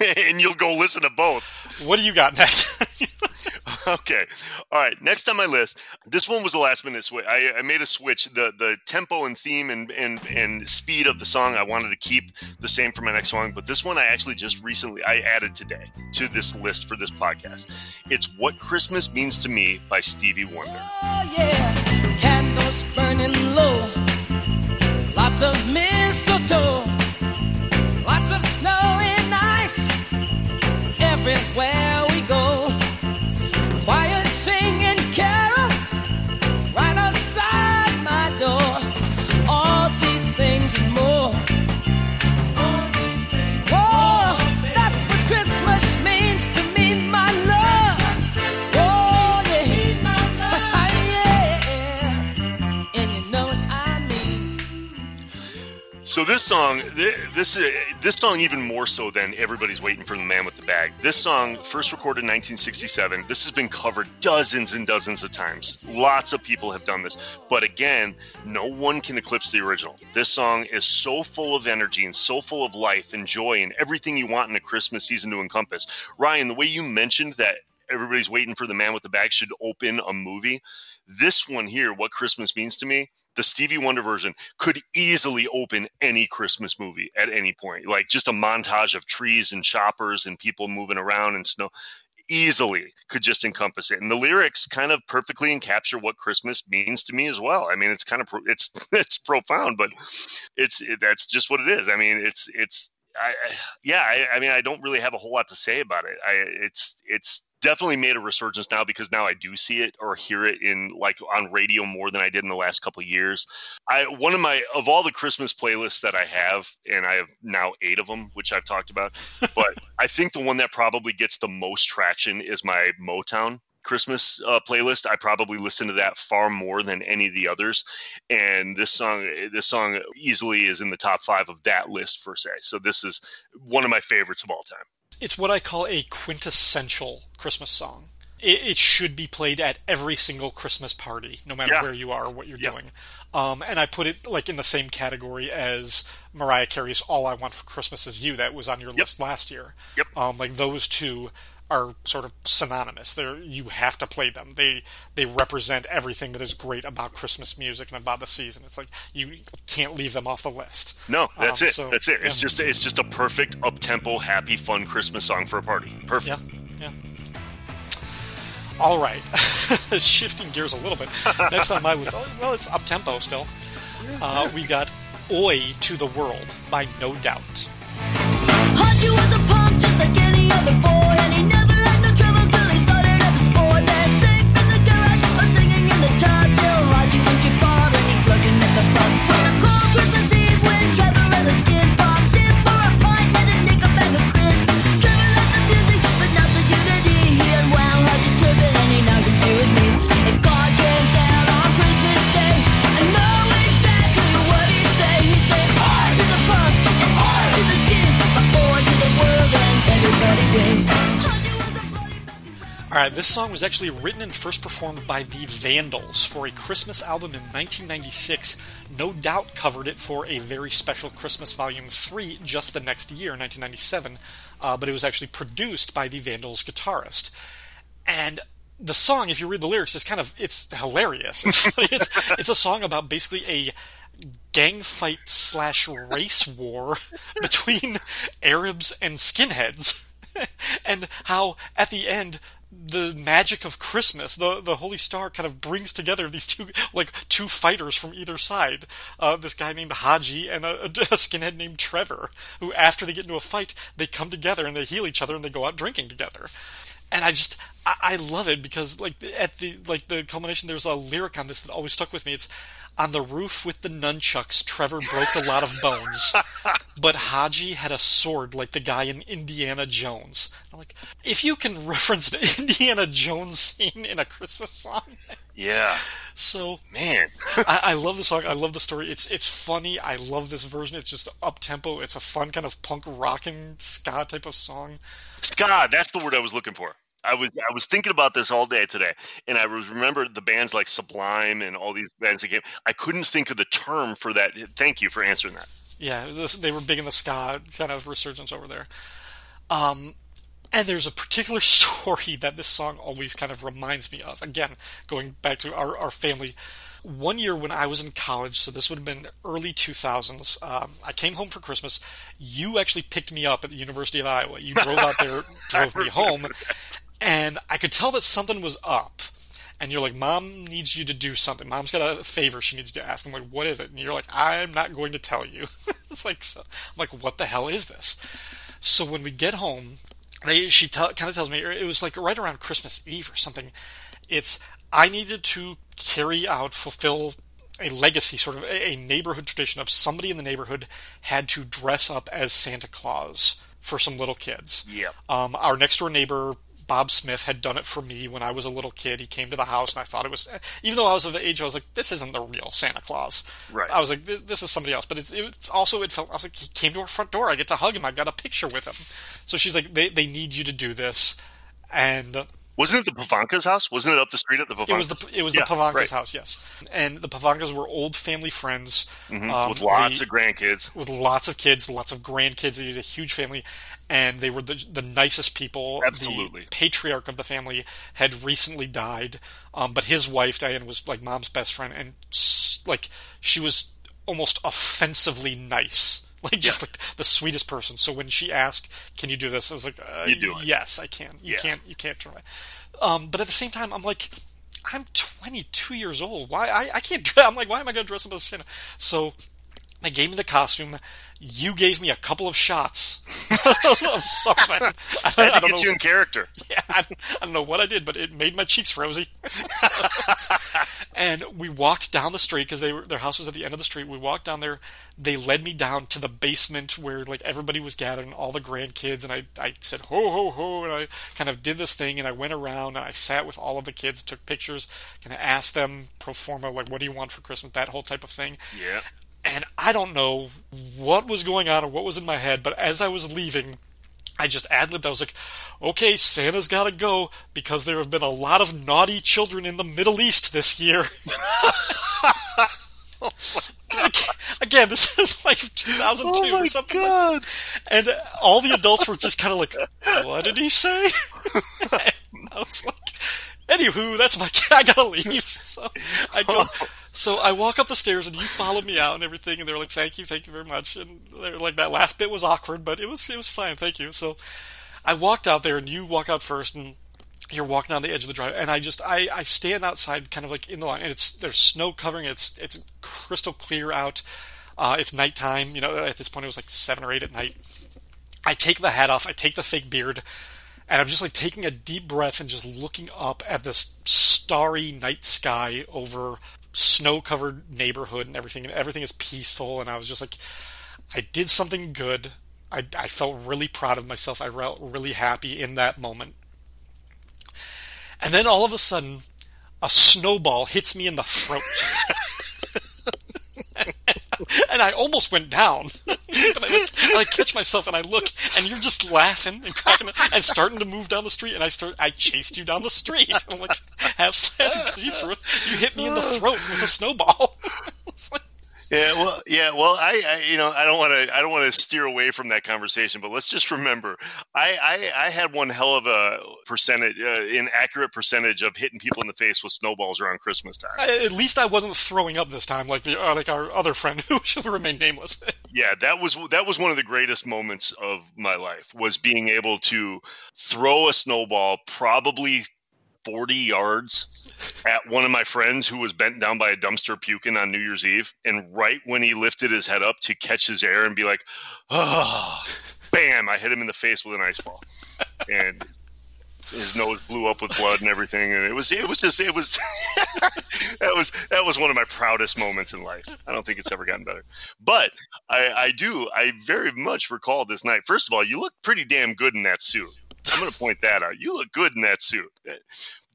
and you'll go listen to both. what do you got next? Okay. All right. Next on my list, this one was a last minute switch. I, I made a switch. The the tempo and theme and, and and speed of the song I wanted to keep the same for my next song, but this one I actually just recently I added today to this list for this podcast. It's What Christmas Means to Me by Stevie Wonder. Oh yeah, So this song, this uh, this song even more so than everybody's waiting for the man with the bag. This song, first recorded in 1967. This has been covered dozens and dozens of times. Lots of people have done this, but again, no one can eclipse the original. This song is so full of energy and so full of life and joy and everything you want in a Christmas season to encompass. Ryan, the way you mentioned that everybody's waiting for the man with the bag should open a movie. This one here, what Christmas means to me, the Stevie Wonder version could easily open any Christmas movie at any point. Like just a montage of trees and shoppers and people moving around and snow easily could just encompass it. And the lyrics kind of perfectly encapture what Christmas means to me as well. I mean, it's kind of pro- it's it's profound, but it's it, that's just what it is. I mean, it's it's I, yeah, I, I mean, I don't really have a whole lot to say about it. I, it's it's definitely made a resurgence now because now I do see it or hear it in like on radio more than I did in the last couple of years. I one of my of all the Christmas playlists that I have, and I have now eight of them, which I've talked about. But I think the one that probably gets the most traction is my Motown Christmas uh, playlist. I probably listen to that far more than any of the others, and this song, this song easily is in the top five of that list per se. So this is one of my favorites of all time. It's what I call a quintessential Christmas song. It, it should be played at every single Christmas party, no matter Yeah. where you are or what you're Yeah. doing. Um, and I put it like in the same category as Mariah Carey's "All I Want for Christmas Is You" that was on your list last year. Yep. Um, like those two are sort of synonymous. They're you have to play them. They they represent everything that is great about Christmas music and about the season. It's like you can't leave them off the list. No, that's Um, it. so, that's it. It's yeah. just it's just a perfect up tempo, happy, fun Christmas song for a party. Perfect. Yeah, yeah. All right, shifting gears a little bit. Next on my list, oh, well, it's up tempo still. Uh, we got "Oi to the World" by No Doubt. All right, this song was actually written and first performed by the Vandals for a Christmas album in 1996. No Doubt covered it for a very special Christmas Volume 3 just the next year, 1997, uh, but it was actually produced by the Vandals guitarist. And the song, if you read the lyrics, is kind of it's hilarious. It's, it's, it's a song about basically a gang fight slash race war between Arabs and skinheads, and how at the end the magic of Christmas, the the Holy Star, kind of brings together these two like two fighters from either side. Uh, this guy named Haji and a, a skinhead named Trevor, who after they get into a fight, they come together and they heal each other and they go out drinking together and I just I, I love it because like at the like the culmination there's a lyric on this that always stuck with me. It's on the roof with the nunchucks. Trevor broke a lot of bones, but Haji had a sword like the guy in Indiana Jones. I'm like, if you can reference the Indiana Jones scene in a Christmas song, Yeah, so man. I, I love the song. I love the story. It's it's funny. I love this version. It's just up tempo. It's a fun kind of punk rocking ska type of song. Ska, that's the word I was looking for. I was I was thinking about this all day today, and I was remember the bands like Sublime and all these bands that came. I couldn't think of the term for that. Thank you for answering that. Yeah, this, they were big in the ska kind of resurgence over there. Um, And there's a particular story that this song always kind of reminds me of. Again, going back to our, our family. One year when I was in college, so this would have been early 2000s, um, I came home for Christmas. You actually picked me up at the University of Iowa. You drove out there, drove me home, and I could tell that something was up. And you're like, Mom needs you to do something. Mom's got a favor she needs you to ask. I'm like, what is it? And you're like, I'm not going to tell you. it's like, so, I'm like, what the hell is this? So when we get home, they she tell, kind of tells me it was like right around Christmas Eve or something. It's I needed to carry out, fulfill a legacy, sort of a, a neighborhood tradition of somebody in the neighborhood had to dress up as Santa Claus for some little kids. Yeah. Um, our next door neighbor, Bob Smith, had done it for me when I was a little kid. He came to the house and I thought it was, even though I was of the age, I was like, this isn't the real Santa Claus. Right. I was like, this is somebody else. But it's, it also, it felt, I was like, he came to our front door. I get to hug him. I got a picture with him. So she's like, they, they need you to do this. And Wasn't it the Pavanka's house? Wasn't it up the street at the Pavanka's? it was the it was Yeah, the Pavanka's right. house, yes. And the Pavankas were old family friends Mhm, um, with lots the- of grandkids. with lots of kids, lots of grandkids. They had a huge family, and they were the the nicest people. Absolutely. the patriarch of the family had recently died, um, but his wife Diane was like mom's best friend, and like she was almost offensively nice. Like just Yeah. like the sweetest person. So when she asked, "Can you do this?" I was like, uh, You do it. Yes, I can. You Yeah. can't. You can't try. Um, but at the same time, I'm like, I'm 22 years old. Why I, I can't. I'm like, why am I going to dress up as Santa? So they gave me the costume. You gave me a couple of shots of something. I, Had I to don't get know. you in character. Yeah, I, I don't know what I did, but it made my cheeks rosy. And we walked down the street because they were their house was at the end of the street. We walked down there. They led me down to the basement where like everybody was gathered, and all the grandkids. And I I said ho ho ho, and I kind of did this thing, and I went around and I sat with all of the kids, took pictures, kind of asked them pro forma like, what do you want for Christmas? That whole type of thing Yeah. and I don't know what was going on or what was in my head, but as I was leaving, I just ad libbed. I was like, okay, Santa's got to go because there have been a lot of naughty children in the Middle East this year. Again, this is like 2002 Oh or something. like- and all the adults were just kind of like, what did he say? I was like, anywho, that's my kid. I gotta leave. So I go. So I walk up the stairs and you follow me out and everything, and they're like, "Thank you, thank you very much." And they're like, "That last bit was awkward, but it was it was fine, thank you." So I walked out there, and you walk out first, and you're walking on the edge of the drive, and I just I, I stand outside, kind of like in the line, and it's there's snow covering, it. it's it's crystal clear out. Uh, it's nighttime, you know. At this point, it was like seven or eight at night. I take the hat off, I take the fake beard, and I'm just like taking a deep breath and just looking up at this starry night sky over snow covered neighborhood and everything, and everything is peaceful. And I was just like, I did something good. I, I felt really proud of myself. I felt really happy in that moment. And then all of a sudden, a snowball hits me in the throat. and I almost went down. but I, I like catch myself and I look, and you're just laughing and cracking and starting to move down the street. And I start, I chased you down the street. I'm like half laughing because you threw, you hit me in the throat with a snowball. It's like, Yeah, well, yeah, well, I, I you know, I don't want to, I don't want to steer away from that conversation, but let's just remember, I, I, I had one hell of a percentage, uh, inaccurate percentage of hitting people in the face with snowballs around Christmas time. I- at least I wasn't throwing up this time, like the uh, like our other friend who shall remain nameless. yeah, that was that was one of the greatest moments of my life was being able to throw a snowball probably 40 yards at one of my friends who was bent down by a dumpster puking on New Year's Eve and right when he lifted his head up to catch his air and be like, "Oh, bam, I hit him in the face with an ice ball." And his nose blew up with blood and everything and it was it was just it was that was that was one of my proudest moments in life. I don't think it's ever gotten better. But I, I do I very much recall this night. First of all, you look pretty damn good in that suit. I'm going to point that out. You look good in that suit.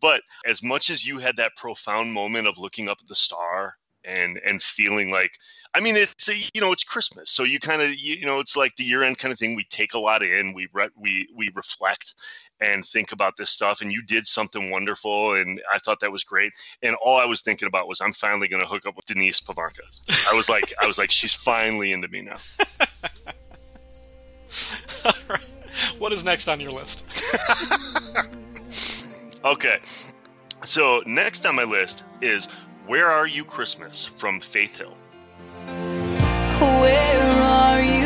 But as much as you had that profound moment of looking up at the star and and feeling like I mean it's a, you know it's Christmas. So you kind of you, you know it's like the year end kind of thing. We take a lot in, we re- we we reflect and think about this stuff and you did something wonderful and I thought that was great. And all I was thinking about was I'm finally going to hook up with Denise Pavanka. I was like I was like she's finally into me now. What is next on your list? Okay. So next on my list is Where Are You Christmas from Faith Hill. Where are you,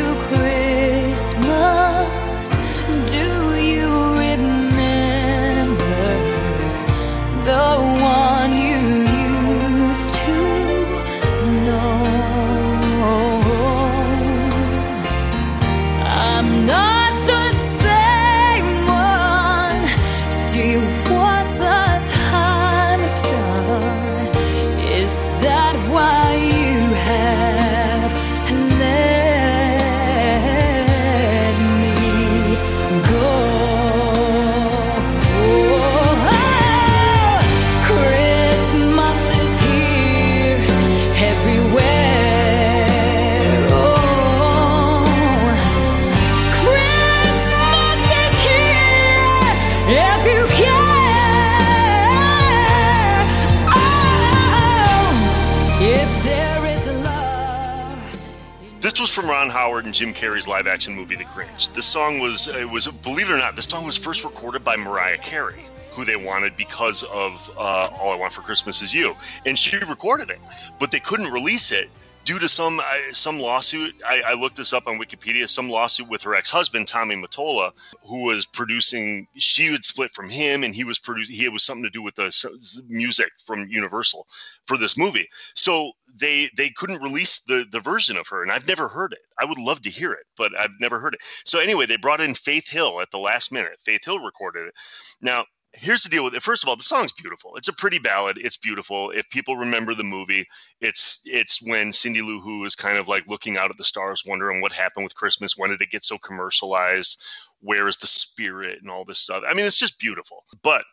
was from Ron Howard and Jim Carrey's live action movie The Grinch. This song was it was believe it or not, this song was first recorded by Mariah Carey, who they wanted because of uh, All I Want for Christmas Is You, and she recorded it, but they couldn't release it due to some some lawsuit. I, I looked this up on Wikipedia. Some lawsuit with her ex husband Tommy Mottola, who was producing. She would split from him, and he was producing. He was something to do with the music from Universal for this movie. So they they couldn't release the the version of her, and I've never heard it. I would love to hear it, but I've never heard it. So anyway, they brought in Faith Hill at the last minute. Faith Hill recorded it. Now here's the deal with it. First of all, the song's beautiful. It's a pretty ballad. It's beautiful. If people remember the movie, it's it's when Cindy Lou Who is kind of like looking out at the stars, wondering what happened with Christmas. When did it get so commercialized? Where is the spirit and all this stuff? I mean, it's just beautiful. But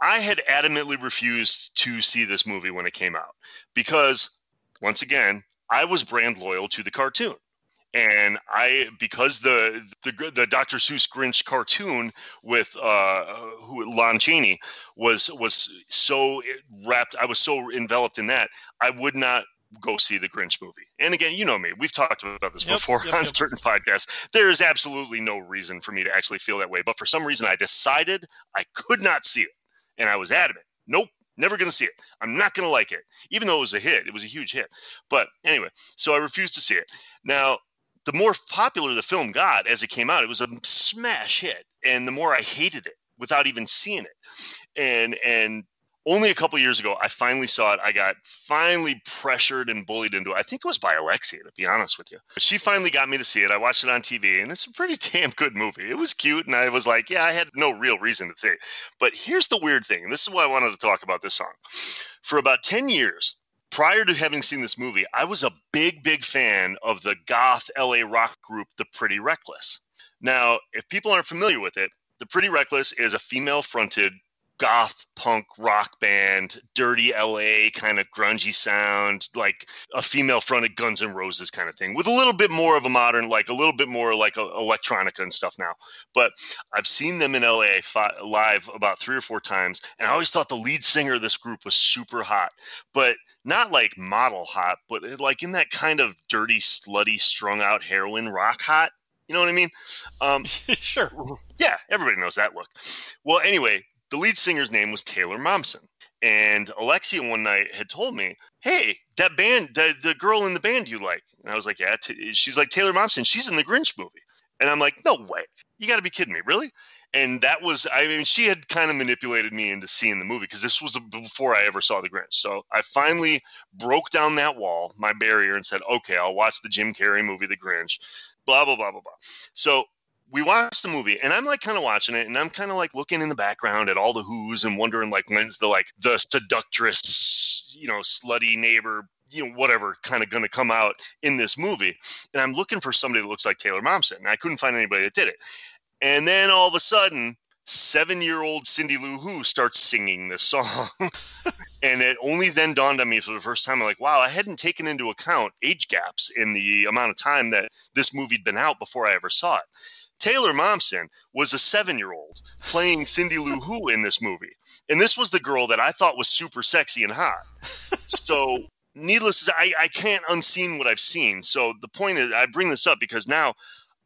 I had adamantly refused to see this movie when it came out because, once again, I was brand loyal to the cartoon and I because the the the Dr. Seuss Grinch cartoon with uh who Lon Chaney was was so wrapped I was so enveloped in that I would not go see the Grinch movie. And again, you know me, we've talked about this Yep, before yep, on yep. certain podcasts. There is absolutely no reason for me to actually feel that way, but for some reason I decided I could not see it. And I was adamant. Nope, never going to see it. I'm not going to like it. Even though it was a hit, it was a huge hit. But anyway, so I refused to see it. Now, the more popular the film got as it came out, it was a smash hit, and the more I hated it without even seeing it. And and only a couple years ago, I finally saw it. I got finally pressured and bullied into it. I think it was by Alexia, to be honest with you. She finally got me to see it. I watched it on TV, and it's a pretty damn good movie. It was cute, and I was like, yeah, I had no real reason to think. But here's the weird thing, and this is why I wanted to talk about this song. For about 10 years, prior to having seen this movie, I was a big, big fan of the goth LA rock group, The Pretty Reckless. Now, if people aren't familiar with it, The Pretty Reckless is a female fronted goth punk rock band, dirty LA kind of grungy sound, like a female fronted Guns N' Roses kind of thing, with a little bit more of a modern, like a little bit more like a, electronica and stuff now. But I've seen them in LA fi- live about three or four times, and I always thought the lead singer of this group was super hot, but not like model hot, but like in that kind of dirty, slutty, strung out heroin rock hot. You know what I mean? Um, sure. yeah, everybody knows that look. Well, anyway, the lead singer's name was Taylor Momsen. And Alexia one night had told me, "Hey, that band, the the girl in the band you like." And I was like, "Yeah." T-. She's like Taylor Momsen. She's in the Grinch movie. And I'm like, "No way! You got to be kidding me, really?" And that was, I mean, she had kind of manipulated me into seeing the movie because this was before I ever saw the Grinch. So I finally broke down that wall, my barrier, and said, "Okay, I'll watch the Jim Carrey movie, The Grinch." Blah blah blah blah blah. So we watched the movie and I'm like kind of watching it and I'm kind of like looking in the background at all the who's and wondering like when's the like the seductress, you know, slutty neighbor, you know, whatever kind of going to come out in this movie. And I'm looking for somebody that looks like Taylor Momsen. And I couldn't find anybody that did it. And then all of a sudden, seven year old Cindy Lou Who starts singing this song. and it only then dawned on me for the first time, I'm like, wow, I hadn't taken into account age gaps in the amount of time that this movie'd been out before I ever saw it. Taylor Momsen was a seven year old playing Cindy Lou Who in this movie. And this was the girl that I thought was super sexy and hot. So, needless I, I can't unseen what I've seen. So, the point is, I bring this up because now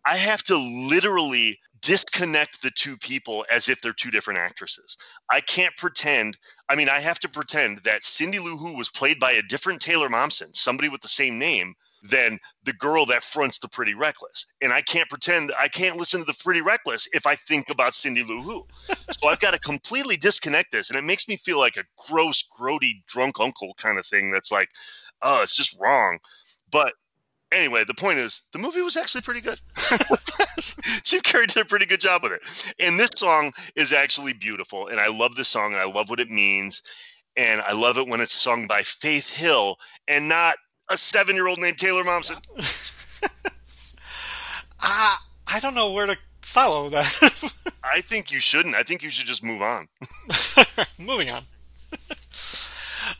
I have to literally disconnect the two people as if they're two different actresses. I can't pretend. I mean, I have to pretend that Cindy Lou Who was played by a different Taylor Momsen, somebody with the same name, than the girl that fronts the Pretty Reckless. And I can't pretend I can't listen to the Pretty Reckless if I think about Cindy Lou Who. so I've got to completely disconnect this, and it makes me feel like a gross, grody, drunk uncle kind of thing. That's like, oh, it's just wrong. But anyway, the point is the movie was actually pretty good. Jim Carrey did a pretty good job with it. And this song is actually beautiful. And I love this song and I love what it means. And I love it when it's sung by Faith Hill and not a seven year old named Taylor Momsen. Ah, I don't know where to follow that. I think you shouldn't. I think you should just move on. Moving on.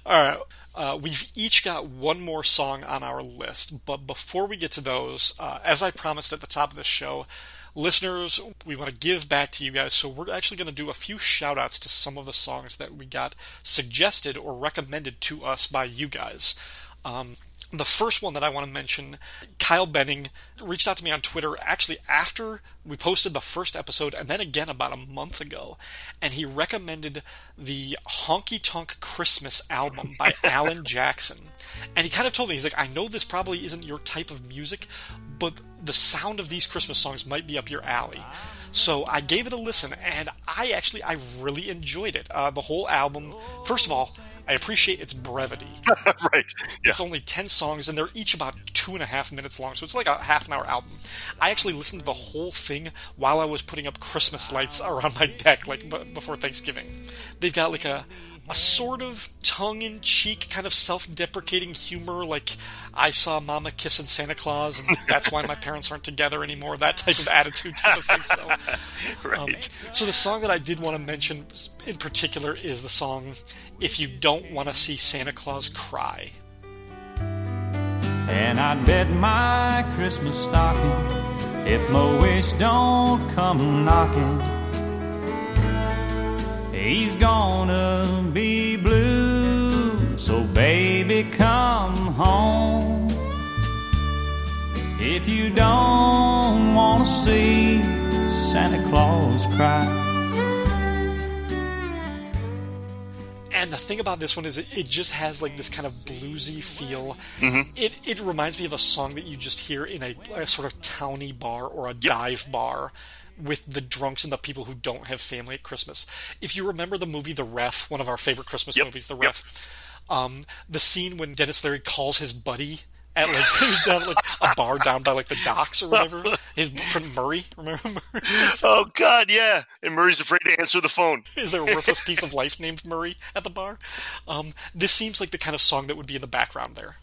All right. Uh, we've each got one more song on our list, but before we get to those, uh, as I promised at the top of the show, listeners, we want to give back to you guys, so we're actually going to do a few shout outs to some of the songs that we got suggested or recommended to us by you guys. Um, the first one that I want to mention, Kyle Benning reached out to me on Twitter actually after we posted the first episode and then again about a month ago. And he recommended the Honky Tonk Christmas album by Alan Jackson. And he kind of told me, he's like, I know this probably isn't your type of music, but the sound of these Christmas songs might be up your alley. So I gave it a listen, and I actually I really enjoyed it. Uh, the whole album. First of all, I appreciate its brevity. right. Yeah. It's only 10 songs, and they're each about two and a half minutes long, so it's like a half an hour album. I actually listened to the whole thing while I was putting up Christmas lights around my deck, like b- before Thanksgiving. They've got like a, a sort of tongue in cheek, kind of self deprecating humor, like I saw Mama kissing Santa Claus, and that's why my parents aren't together anymore, that type of attitude type of thing. So, Right. um, so the song that I did want to mention in particular is the song "If You Don't Want to See Santa Claus Cry." And I'd bet my Christmas stocking if my wish don't come knocking, he's gonna be blue. So baby, come home. If you don't wanna see Santa Claus cry. And the thing about this one is it, it just has like this kind of bluesy feel. Mm-hmm. It it reminds me of a song that you just hear in a, a sort of towny bar or a dive bar with the drunks and the people who don't have family at Christmas. If you remember the movie The Ref, one of our favorite Christmas Yep, movies, The yep. Um, the scene when Denis Leary calls his buddy at like he was down like a bar down by like the docks or whatever. His friend Murray, remember Murray? Oh God, yeah. And Murray's afraid to answer the phone. Is there a worthless piece of life named Murray at the bar? Um, this seems like the kind of song that would be in the background there.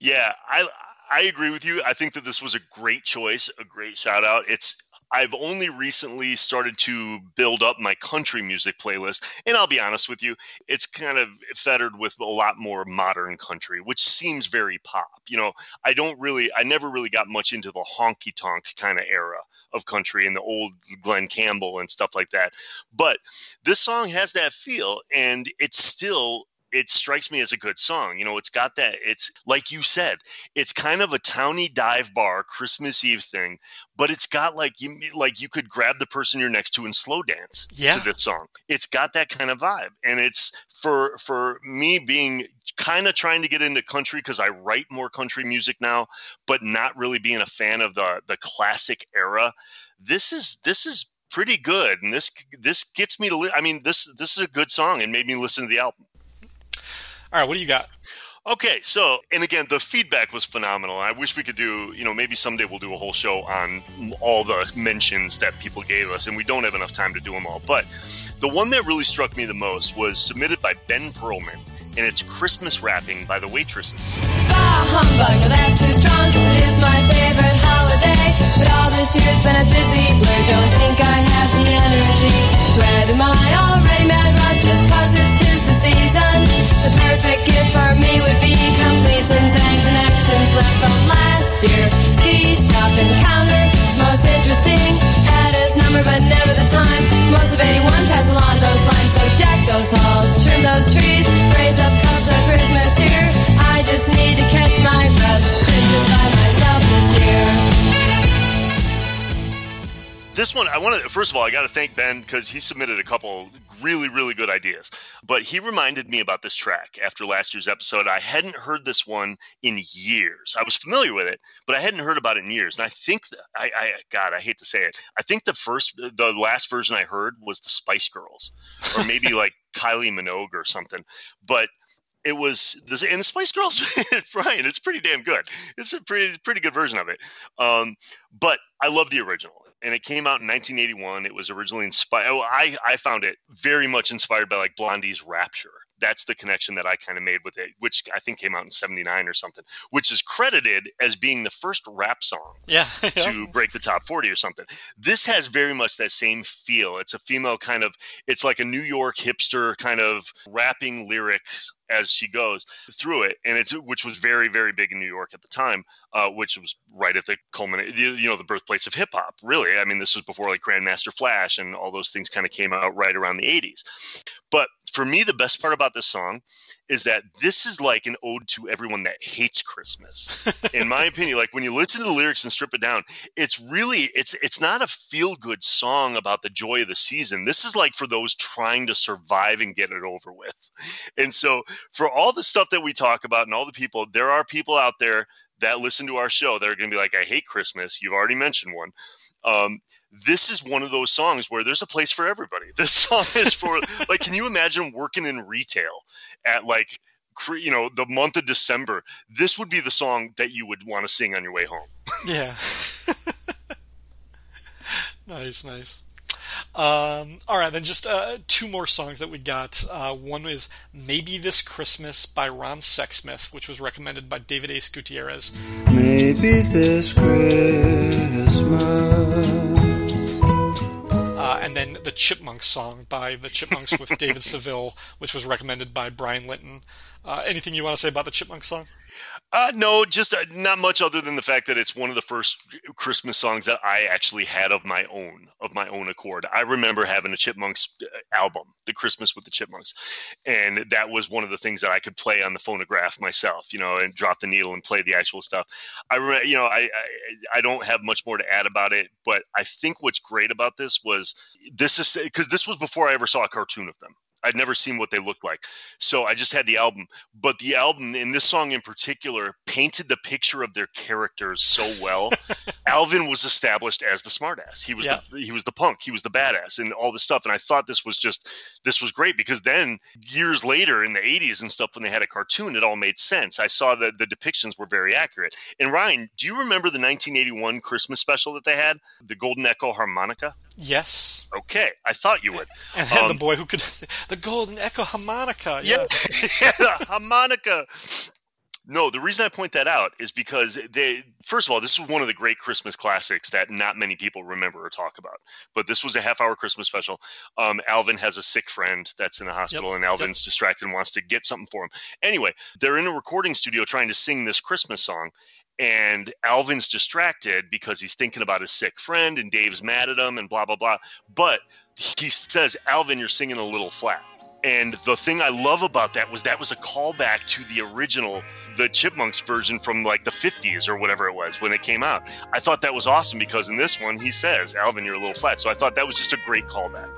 Yeah, I I agree with you. I think that this was a great choice, a great shout out. It's I've only recently started to build up my country music playlist, and I'll be honest with you, it's kind of fettered with a lot more modern country, which seems very pop. You know, I don't really, I never really got much into the honky tonk kind of era of country and the old Glen Campbell and stuff like that. But this song has that feel, and it's still it strikes me as a good song. You know, it's got that. It's like you said, it's kind of a towny dive bar Christmas Eve thing, but it's got like you like you could grab the person you're next to and slow dance Yeah. to this song. It's got that kind of vibe, and it's for for me being kind of trying to get into country because I write more country music now, but not really being a fan of the the classic era. This is this is pretty good, and this this gets me to. Li- I mean, this this is a good song and made me listen to the album. All right, what do you got? Okay, so and again, the feedback was phenomenal. I wish we could do, you know, maybe someday we'll do a whole show on all the mentions that people gave us, and we don't have enough time to do them all. But the one that really struck me the most was submitted by Ben Perlman, and it's Christmas wrapping by the Waitresses. Bah humbug, now that's too strong, cause it is my favorite holiday. But all this year's been a busy blur, don't think I have the energy. Grab my already mad rush, just cause it's tis the season. The perfect gift for me would be completions and connections left from last year. Ski shop encounter, most interesting. Had his number, but never the time. Most of 81 pass along those lines, so deck those halls, trim those trees, raise up cups of Christmas cheer. I just need to catch my breath. Christmas by myself this year. this one, I want to first of all, I got to thank Ben because he submitted a couple really, really good ideas. But he reminded me about this track after last year's episode. I hadn't heard this one in years. I was familiar with it, but I hadn't heard about it in years. And I think, I, I, God, I hate to say it. I think the first, the last version I heard was the Spice Girls, or maybe like Kylie Minogue or something. But it was this and the Spice Girls, Brian. It's pretty damn good. It's a pretty pretty good version of it. Um, but I love the original, and it came out in 1981. It was originally inspired. Oh, I I found it very much inspired by like Blondie's Rapture. That's the connection that I kind of made with it, which I think came out in '79 or something, which is credited as being the first rap song Yeah. to break the top 40 or something. This has very much that same feel. It's a female kind of, it's like a New York hipster kind of rapping lyrics as she goes through it. And it's, which was very, very big in New York at the time, uh, which was right at the culminate, you, you know, the birthplace of hip hop, really. I mean, this was before like Grandmaster Flash and all those things kind of came out right around the 80s. But for me, the best part about this song is that this is like an ode to everyone that hates Christmas. In my opinion, like when you listen to the lyrics and strip it down, it's really it's it's not a feel good song about the joy of the season. This is like for those trying to survive and get it over with. And so for all the stuff that we talk about and all the people, there are people out there that listen to our show that are going to be like, I hate Christmas. You've already mentioned one. Um, this is one of those songs where there's a place for everybody. This song is for like, can you imagine working in retail at like, you know, the month of December? This would be the song that you would want to sing on your way home. Yeah. nice, nice. Um, all right, then just uh, two more songs that we got. Uh, one is Maybe This Christmas by Ron Sexsmith, which was recommended by David Ace Gutierrez. Maybe this Christmas. And then the Chipmunks song by the Chipmunks with David Seville, which was recommended by Brian Linton. Uh, anything you want to say about the Chipmunks song? Uh, no, just uh, not much other than the fact that it's one of the first Christmas songs that I actually had of my own, of my own accord. I remember having a Chipmunks uh, album, The Christmas with the Chipmunks, and that was one of the things that I could play on the phonograph myself, you know, and drop the needle and play the actual stuff. I, re- you know, I, I, I don't have much more to add about it, but I think what's great about this was this is because this was before I ever saw a cartoon of them. I'd never seen what they looked like. So I just had the album. But the album, in this song in particular, painted the picture of their characters so well. Alvin was established as the smartass. He was Yeah. the he was the punk. He was the badass and all this stuff. And I thought this was just this was great because then years later in the 80s and stuff when they had a cartoon, it all made sense. I saw that the depictions were very accurate. And Ryan, do you remember the 1981 Christmas special that they had? The Golden Echo harmonica? Yes. Okay, I thought you would. And then the Um, boy who could, the golden echo harmonica. Yeah, Yeah. yeah, the harmonica. No, the reason I point that out is because they, first of all, this was one of the great Christmas classics that not many people remember or talk about. But this was a half hour Christmas special. Um, Alvin has a sick friend that's in the hospital, Yep, and Alvin's distracted and wants to get something for him. Anyway, they're in a recording studio trying to sing this Christmas song. And Alvin's distracted because he's thinking about his sick friend, and Dave's mad at him, and blah, blah, blah. But he says, Alvin, you're singing a little flat. And the thing I love about that was that was a callback to the original, the Chipmunks version from like the 50s or whatever it was when it came out. I thought that was awesome because in this one he says, Alvin, you're a little flat. So I thought that was just a great callback.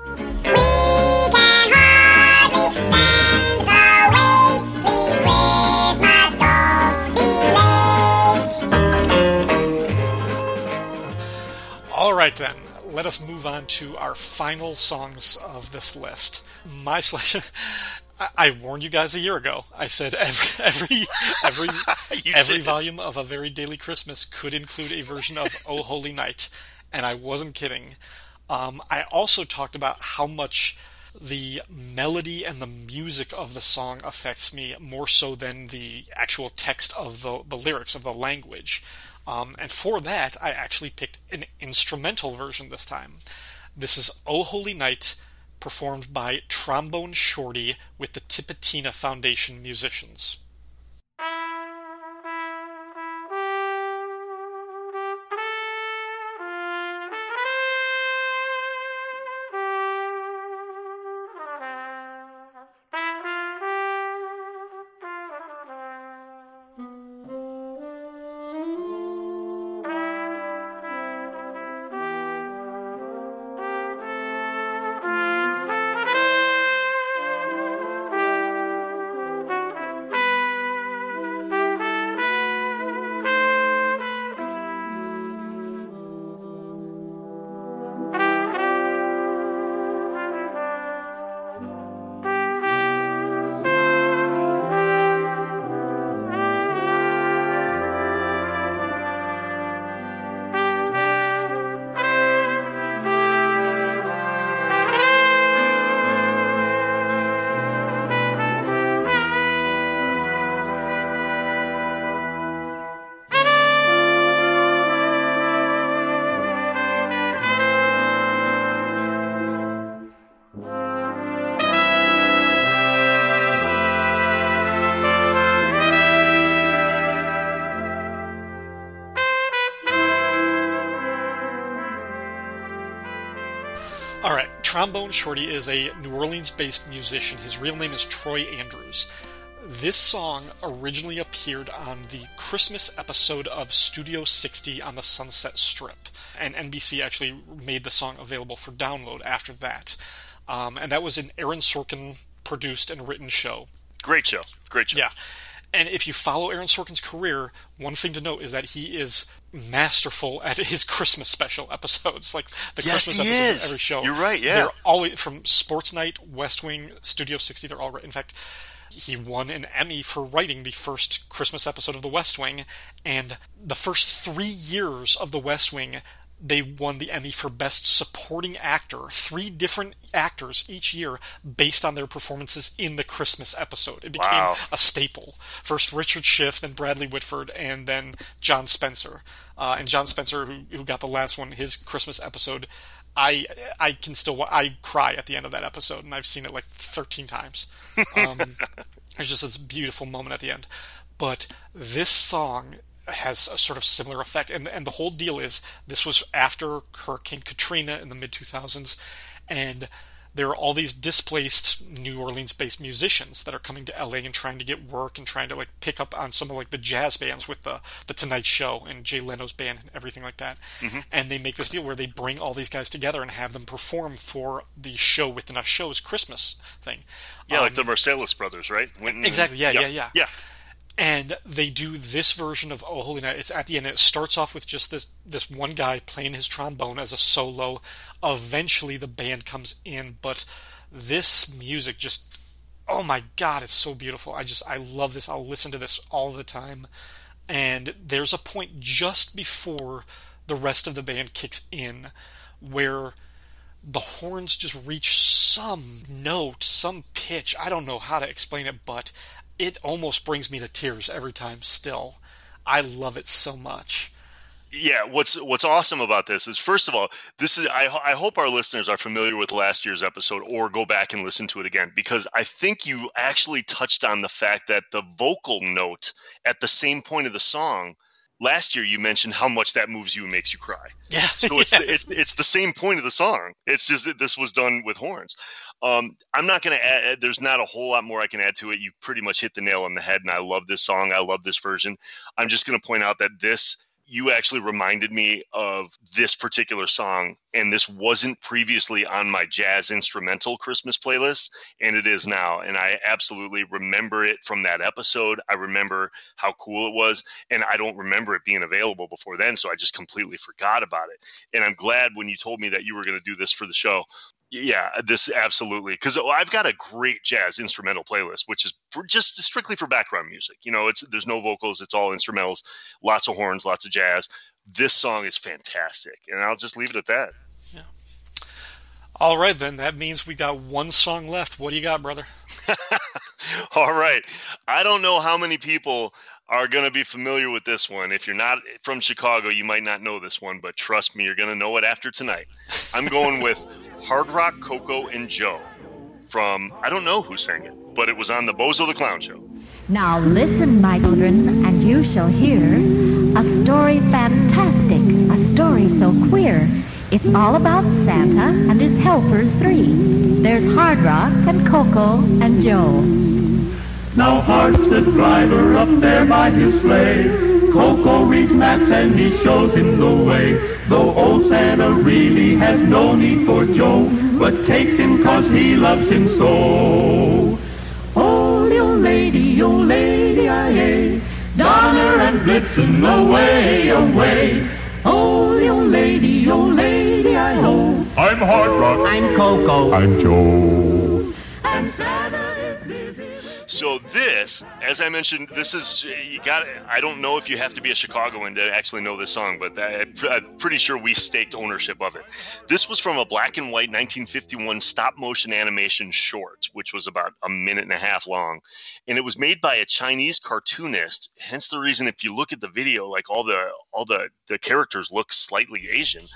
All right, then. Let us move on to our final songs of this list. My selection. I, warned you guys a year ago. I said every every every every did. volume of a very Daly Christmas could include a version of "Oh Holy Night," and I wasn't kidding. Um, I also talked about how much the melody and the music of the song affects me more so than the actual text of the, the lyrics of the language. Um, and for that, I actually picked an instrumental version this time. This is "Oh Holy Night," performed by Trombone Shorty with the Tipitina Foundation musicians. All right, Trombone Shorty is a New Orleans based musician. His real name is Troy Andrews. This song originally appeared on the Christmas episode of Studio 60 on the Sunset Strip, and NBC actually made the song available for download after that. Um, and that was an Aaron Sorkin produced and written show. Great show. Great show. Yeah. And if you follow Aaron Sorkin's career, one thing to note is that he is masterful at his Christmas special episodes, like the Yes, Christmas episodes is. of every show. You're right, yeah. They're always from Sports Night, West Wing, Studio 60. They're all right. In fact, he won an Emmy for writing the first Christmas episode of The West Wing, and the first three years of The West Wing. They won the Emmy for Best Supporting Actor. Three different actors each year based on their performances in the Christmas episode. It became Wow. a staple. First Richard Schiff, then Bradley Whitford, and then John Spencer. Uh, and John Spencer, who, who got the last one, his Christmas episode, I I can still I cry at the end of that episode, and I've seen it like 13 times. Um, there's just this beautiful moment at the end. But this song has a sort of similar effect, and and the whole deal is this was after Hurricane Katrina in the mid 2000s, and there are all these displaced New Orleans-based musicians that are coming to LA and trying to get work and trying to like pick up on some of like the jazz bands with the the Tonight Show and Jay Leno's band and everything like that. And they make this deal where they bring all these guys together and have them perform for the show within a show's Christmas thing. Yeah, like Um, the Marsalis brothers, right? Exactly, yeah, yeah, yeah. Yeah. And they do this version of Oh Holy Night. It's at the end. It starts off with just this this one guy playing his trombone as a solo. Eventually, the band comes in, but this music just oh my god, it's so beautiful. I just I love this. I'll listen to this all the time. And there's a point just before the rest of the band kicks in where the horns just reach some note, some pitch. I don't know how to explain it, but it almost brings me to tears every time still. I love it so much. Yeah, what's what's awesome about this is first of all, this is I I hope our listeners are familiar with last year's episode or go back and listen to it again because I think you actually touched on the fact that the vocal note at the same point of the song last year you mentioned how much that moves you and makes you cry. Yeah. So it's yeah. the, it's it's the same point of the song. It's just that this was done with horns. Um, I'm not going to add. There's not a whole lot more I can add to it. You pretty much hit the nail on the head, and I love this song. I love this version. I'm just going to point out that this you actually reminded me of this particular song, and this wasn't previously on my jazz instrumental Christmas playlist, and it is now. And I absolutely remember it from that episode. I remember how cool it was, and I don't remember it being available before then, so I just completely forgot about it. And I'm glad when you told me that you were going to do this for the show. Yeah, this absolutely because I've got a great jazz instrumental playlist, which is for just strictly for background music. You know, it's there's no vocals, it's all instrumentals, lots of horns, lots of jazz. This song is fantastic, and I'll just leave it at that. All right, then. That means we got one song left. What do you got, brother? All right. I don't know how many people are going to be familiar with this one. If you're not from Chicago, you might not know this one, but trust me, you're going to know it after tonight. I'm going with Hard Rock Coco and Joe from, I don't know who sang it, but it was on the Bozo the Clown Show. Now listen, my children, and you shall hear a story fantastic, a story so queer. It's all about Santa and his helpers three. There's Hard Rock and Coco and Joe. Now Hart's the driver up there by his sleigh. Coco reads maps and he shows him the way. Though old Santa really has no need for Joe, but takes him 'cause he loves him so. Oh, you lady, you lady, aye, Donner and Blitzen, away, away. Oh, you lady, you lady, I. I'm Hard Rock. I'm Coco. I'm Joe. And Santa is busy. So this, as I mentioned, this is you got. I don't know if you have to be a Chicagoan to actually know this song, but I, I'm pretty sure we staked ownership of it. This was from a black and white 1951 stop motion animation short, which was about a minute and a half long, and it was made by a Chinese cartoonist. Hence the reason, if you look at the video, like all the all the the characters look slightly Asian.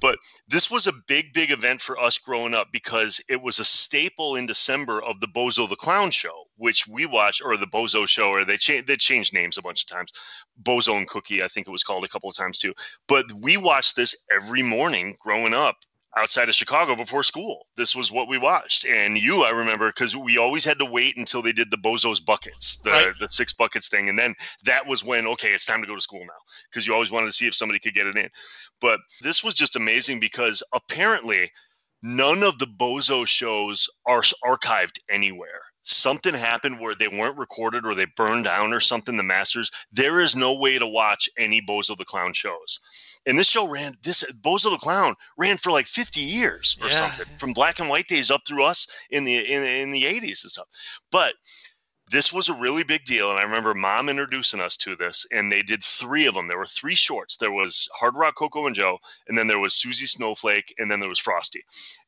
But this was a big, big event for us growing up because it was a staple in December of the Bozo the Clown show, which we watched, or the Bozo show, or they changed they changed names a bunch of times. Bozo and Cookie, I think it was called a couple of times too. But we watched this every morning growing up outside of Chicago before school. This was what we watched. And you, I remember, because we always had to wait until they did the Bozo's buckets, the, Right. the six buckets thing. And then that was when, okay, it's time to go to school now, because you always wanted to see if somebody could get it in. But this was just amazing because apparently none of the Bozo shows are archived anywhere. Something happened where they weren't recorded or they burned down or something, the masters. There is no way to watch any Bozo the Clown shows. And this show ran, this Bozo the Clown ran for like 50 years or Yeah. something, from black and white days up through us in the in, in the 80s and stuff. But this was a really big deal and i remember mom introducing us to this and they did three of them there were three shorts there was hard rock coco and joe and then there was susie snowflake and then there was frosty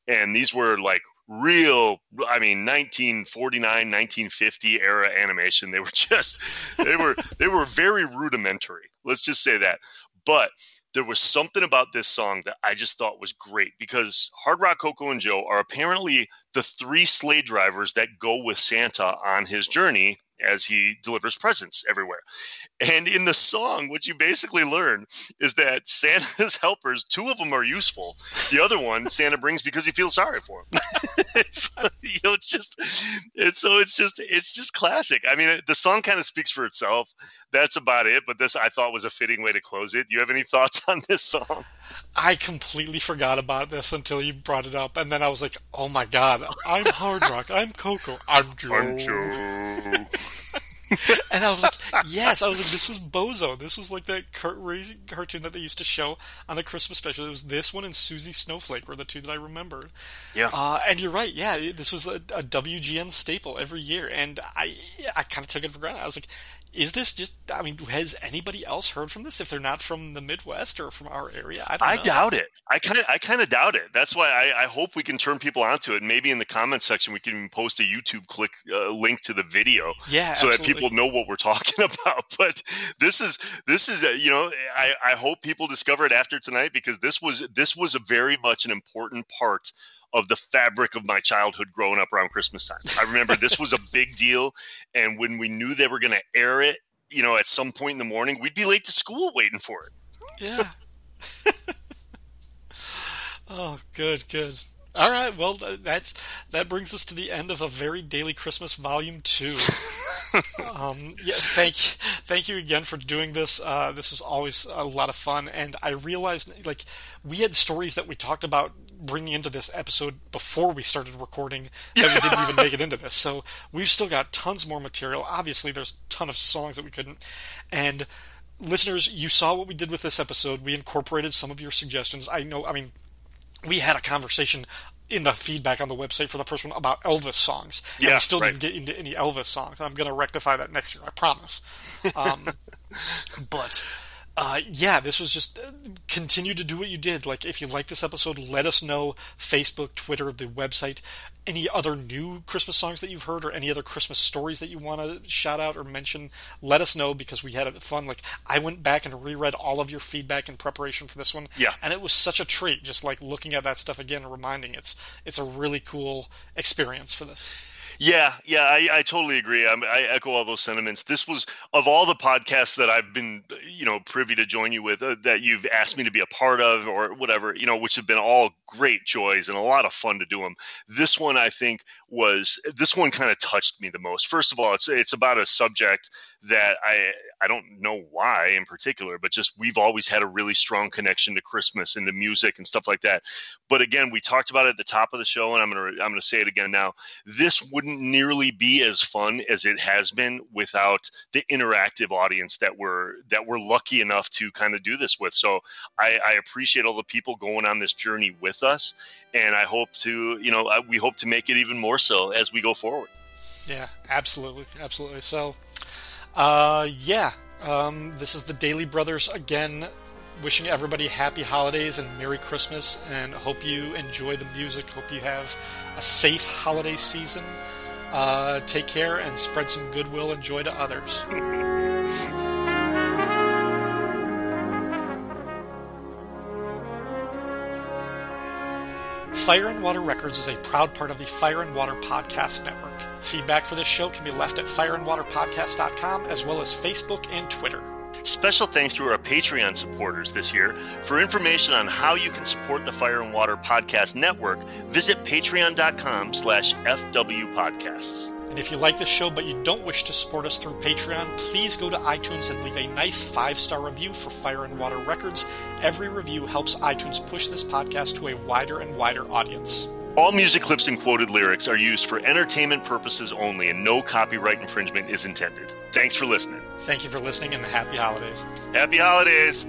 and these were like real i mean 1949 1950 era animation. They were just they were they were very rudimentary. Let's just say that. But there was something about this song that I just thought was great because Hard Rock Coco and Joe are apparently the three sleigh drivers that go with Santa on his journey as he delivers presents everywhere. And in the song, what you basically learn is that Santa's helpers, two of them are useful. The other one Santa brings because he feels sorry for him. it's, you know, it's just, it's so it's just, it's just classic. I mean, the song kind of speaks for itself. That's about it. But this I thought was a fitting way to close it. Do you have any thoughts on this song? I completely forgot about this until you brought it up, and then I was like, "Oh my god, I'm Hard Rock, I'm Coco, I'm Joe." I'm Joe. And I was like, "Yes," I was like, "This was Bozo. This was like that Kurt Raising cartoon that they used to show on the Christmas special. It was this one and Susie Snowflake were the two that I remembered." Yeah. Uh, and you're right. Yeah, this was a, a WGN staple every year, and I I kind of took it for granted. I was like, "Is this just? I mean, has anybody else heard from this? If they're not from the Midwest or from our area, I don't I know." doubt it. I kind of, I kind of doubt it. That's why I, I hope we can turn people onto it. Maybe in the comments section we can even post a YouTube click uh, link to the video, Yeah, so that people know what we're talking about. But this is, this is, uh, you know, I, I hope people discover it after tonight because this was, this was a very much an important part of the fabric of my childhood growing up around Christmas time. I remember this was a big deal, and when we knew they were going to air it, you know, at some point in the morning, we'd be late to school waiting for it. Yeah. oh, good, good. All right, well, that's that brings us to the end of a very Daly Christmas volume two. um, yeah, thank thank you again for doing this. Uh, this is always a lot of fun, and I realized like we had stories that we talked about bringing into this episode before we started recording that we didn't even make it into this. So we've still got tons more material. Obviously, there's a ton of songs that we couldn't, and listeners, you saw what we did with this episode. We incorporated some of your suggestions. I know, I mean, we had a conversation in the feedback on the website for the first one about Elvis songs. and Yeah, we still right. didn't get into any Elvis songs. I'm going to rectify that next year, I promise. Um, but uh, yeah, this was just uh, continue to do what you did. Like, if you like this episode, let us know. Facebook, Twitter, the website. Any other new Christmas songs that you've heard, or any other Christmas stories that you want to shout out or mention, let us know because we had it fun. Like, I went back and reread all of your feedback in preparation for this one. Yeah. and it was such a treat. Just like looking at that stuff again and reminding it's it's a really cool experience for this. Yeah, yeah, I, I totally agree. I, I echo all those sentiments. This was of all the podcasts that I've been, you know, privy to join you with, uh, that you've asked me to be a part of, or whatever, you know, which have been all great joys and a lot of fun to do them. This one, I think, was this one kind of touched me the most. First of all, it's it's about a subject that I I don't know why in particular, but just we've always had a really strong connection to Christmas and to music and stuff like that. But again, we talked about it at the top of the show, and I'm gonna I'm gonna say it again now. This wouldn't nearly be as fun as it has been without the interactive audience that we're that we're lucky enough to kind of do this with. So I, I appreciate all the people going on this journey with us, and I hope to you know I, we hope to make it even more so as we go forward. Yeah, absolutely, absolutely. So, uh, yeah, um, this is the Daly Brothers again. Wishing everybody happy holidays and Merry Christmas, and hope you enjoy the music. Hope you have a safe holiday season. Uh, take care and spread some goodwill and joy to others. Fire and Water Records is a proud part of the Fire and Water Podcast Network. Feedback for this show can be left at fireandwaterpodcast.com as well as Facebook and Twitter. Special thanks to our Patreon supporters this year. For information on how you can support the Fire and Water Podcast Network, visit patreon.com slash fwpodcasts. And if you like this show but you don't wish to support us through Patreon, please go to iTunes and leave a nice five star review for Fire and Water Records. Every review helps iTunes push this podcast to a wider and wider audience. All music clips and quoted lyrics are used for entertainment purposes only, and no copyright infringement is intended. Thanks for listening. Thank you for listening and happy holidays. Happy holidays.